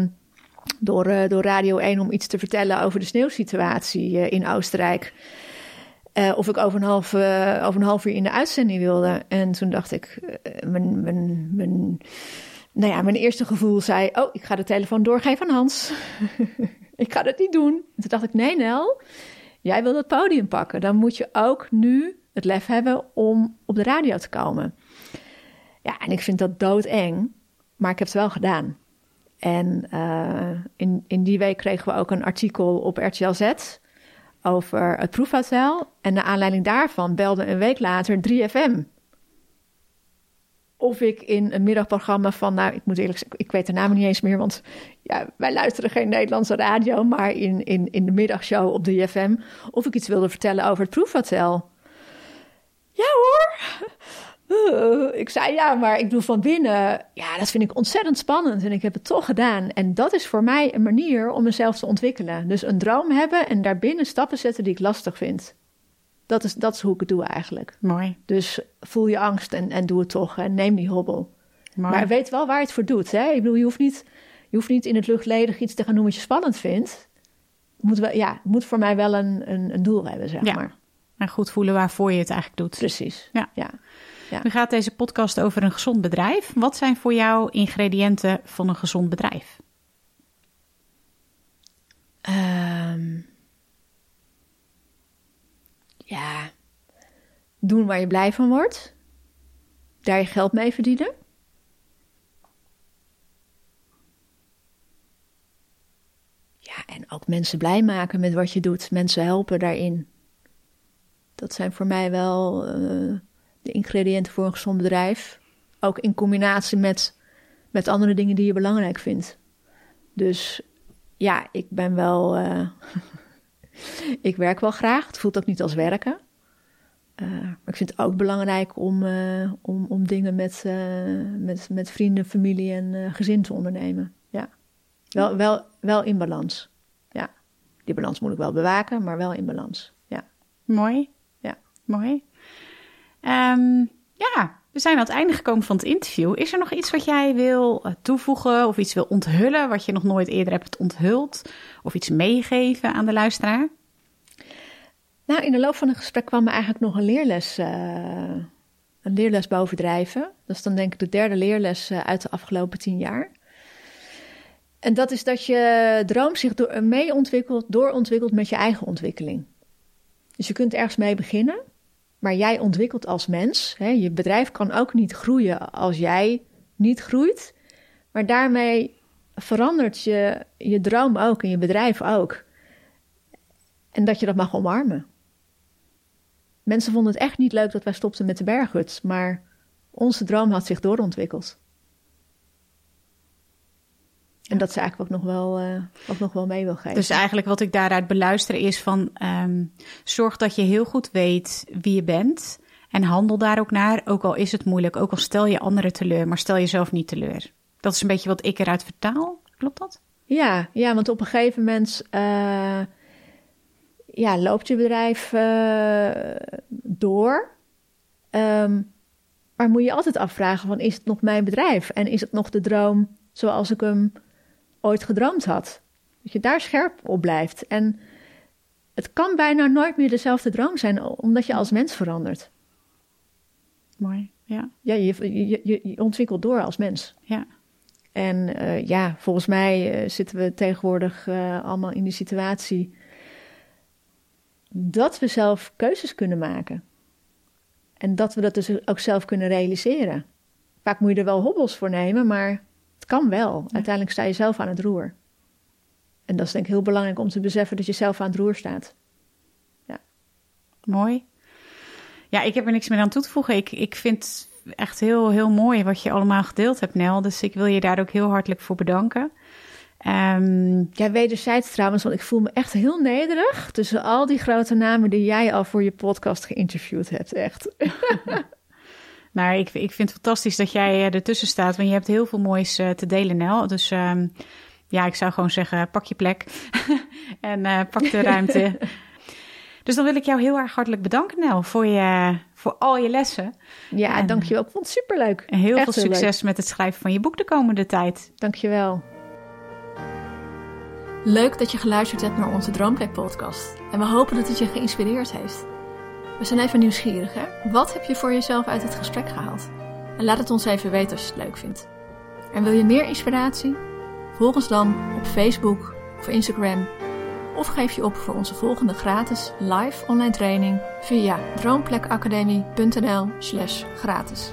door, uh, door Radio 1 om iets te vertellen over de sneeuwsituatie in Oostenrijk. Uh, of ik over een, half, uh, over een half uur in de uitzending wilde. En toen dacht ik, uh, mijn, mijn, mijn, nou ja, mijn eerste gevoel zei: Oh, ik ga de telefoon doorgeven aan Hans. ik ga dat niet doen. En toen dacht ik: Nee, Nel, jij wil het podium pakken. Dan moet je ook nu het lef hebben om op de radio te komen. Ja, en ik vind dat doodeng, maar ik heb het wel gedaan. En in, in die week kregen we ook een artikel op RTL Z over het proefhotel. En naar aanleiding daarvan belde een week later 3FM. Of ik in een middagprogramma van, nou, ik moet eerlijk zeggen, ik weet de naam niet eens meer, want ja, wij luisteren geen Nederlandse radio, maar in, in, in de middagshow op 3FM, of ik iets wilde vertellen over het proefhotel. Ja hoor, uh, ik zei ja, maar ik doe van binnen. Ja, dat vind ik ontzettend spannend en ik heb het toch gedaan. En dat is voor mij een manier om mezelf te ontwikkelen. Dus een droom hebben en daarbinnen stappen zetten die ik lastig vind. Dat is, dat is hoe ik het doe eigenlijk. Mooi. Dus voel je angst en, en doe het toch. En neem die hobbel. Mooi. Maar weet wel waar je het voor doet. Hè? Ik bedoel, je hoeft, niet, je hoeft niet in het luchtledig iets te gaan doen wat je spannend vindt. Het moet, wel, ja, moet voor mij wel een, een, een doel hebben, zeg ja. maar. En goed voelen waarvoor je het eigenlijk doet. Precies. Ja. ja. Ja. Nu gaat deze podcast over een gezond bedrijf. Wat zijn voor jou ingrediënten van een gezond bedrijf? Um, ja, doen waar je blij van wordt. Daar je geld mee verdienen. Ja, en ook mensen blij maken met wat je doet. Mensen helpen daarin. Dat zijn voor mij wel... Uh, de ingrediënten voor een gezond bedrijf. ook in combinatie met, met andere dingen die je belangrijk vindt. Dus ja, ik ben wel. Uh, ik werk wel graag. Het voelt ook niet als werken. Uh, maar ik vind het ook belangrijk om, uh, om, om dingen met, met, met vrienden, familie en gezin te ondernemen. Ja. Wel, wel, wel in balans. Ja. Die balans moet ik wel bewaken, maar wel in balans. Ja. Mooi. Ja. Mooi. Um, ja, we zijn aan het einde gekomen van het interview. Is er nog iets wat jij wil eh, toevoegen of iets wil onthullen wat je nog nooit eerder hebt onthuld? Of iets meegeven aan de luisteraar? Nou, in de loop van het gesprek kwam er eigenlijk nog een leerles, uh, een leerles bovendrijven. Dat is dan denk ik de derde leerles uh, uit de afgelopen tien jaar. En dat is dat je droom zich door, mee ontwikkelt, doorontwikkelt met je eigen ontwikkeling. Dus je kunt ergens mee beginnen maar jij ontwikkelt als mens. Hè? Je bedrijf kan ook niet groeien als jij niet groeit. Maar daarmee verandert je, je droom ook en je bedrijf ook. En dat je dat mag omarmen. Mensen vonden het echt niet leuk dat wij stopten met de berghut, maar onze droom had zich doorontwikkeld. En dat ze eigenlijk ook nog, wel, uh, ook nog wel mee wil geven. Dus eigenlijk wat ik daaruit beluister is van... Um, zorg dat je heel goed weet wie je bent... en handel daar ook naar, ook al is het moeilijk. Ook al stel je anderen teleur, maar stel jezelf niet teleur. Dat is een beetje wat ik eruit vertaal. Klopt dat? Ja, ja want op een gegeven moment... Uh, ja, loopt je bedrijf uh, door... Um, maar moet je altijd afvragen van... is het nog mijn bedrijf? En is het nog de droom zoals ik hem ooit gedroomd had. Dat je daar scherp op blijft. En het kan bijna nooit meer dezelfde droom zijn, omdat je als mens verandert. Mooi, ja. Ja, je, je, je ontwikkelt door als mens. Ja. En uh, ja, volgens mij uh, zitten we tegenwoordig uh, allemaal in die situatie dat we zelf keuzes kunnen maken. En dat we dat dus ook zelf kunnen realiseren. Vaak moet je er wel hobbels voor nemen, maar kan wel. Uiteindelijk sta je zelf aan het roer. En dat is denk ik heel belangrijk om te beseffen dat je zelf aan het roer staat. Ja. Mooi. Ja, ik heb er niks meer aan toe te voegen. Ik, ik vind echt heel, heel mooi wat je allemaal gedeeld hebt, Nel. Dus ik wil je daar ook heel hartelijk voor bedanken. Um, ja, wederzijds trouwens, want ik voel me echt heel nederig tussen al die grote namen die jij al voor je podcast geïnterviewd hebt. Echt. Maar ik, ik vind het fantastisch dat jij eh, ertussen staat. Want je hebt heel veel moois uh, te delen, Nel. Dus um, ja, ik zou gewoon zeggen, pak je plek. en uh, pak de ruimte. dus dan wil ik jou heel erg hartelijk bedanken, Nel, voor, je, voor al je lessen. Ja, en, dankjewel. Ik vond het superleuk. En heel veel succes met het schrijven van je boek de komende tijd. Dankjewel. Leuk dat je geluisterd hebt naar onze Droomplek podcast. En we hopen dat het je geïnspireerd heeft. We zijn even nieuwsgierig, hè? Wat heb je voor jezelf uit het gesprek gehaald? En laat het ons even weten als je het leuk vindt. En wil je meer inspiratie? Volg ons dan op Facebook of Instagram. Of geef je op voor onze volgende gratis live online training via droomplekacademie.nl/gratis.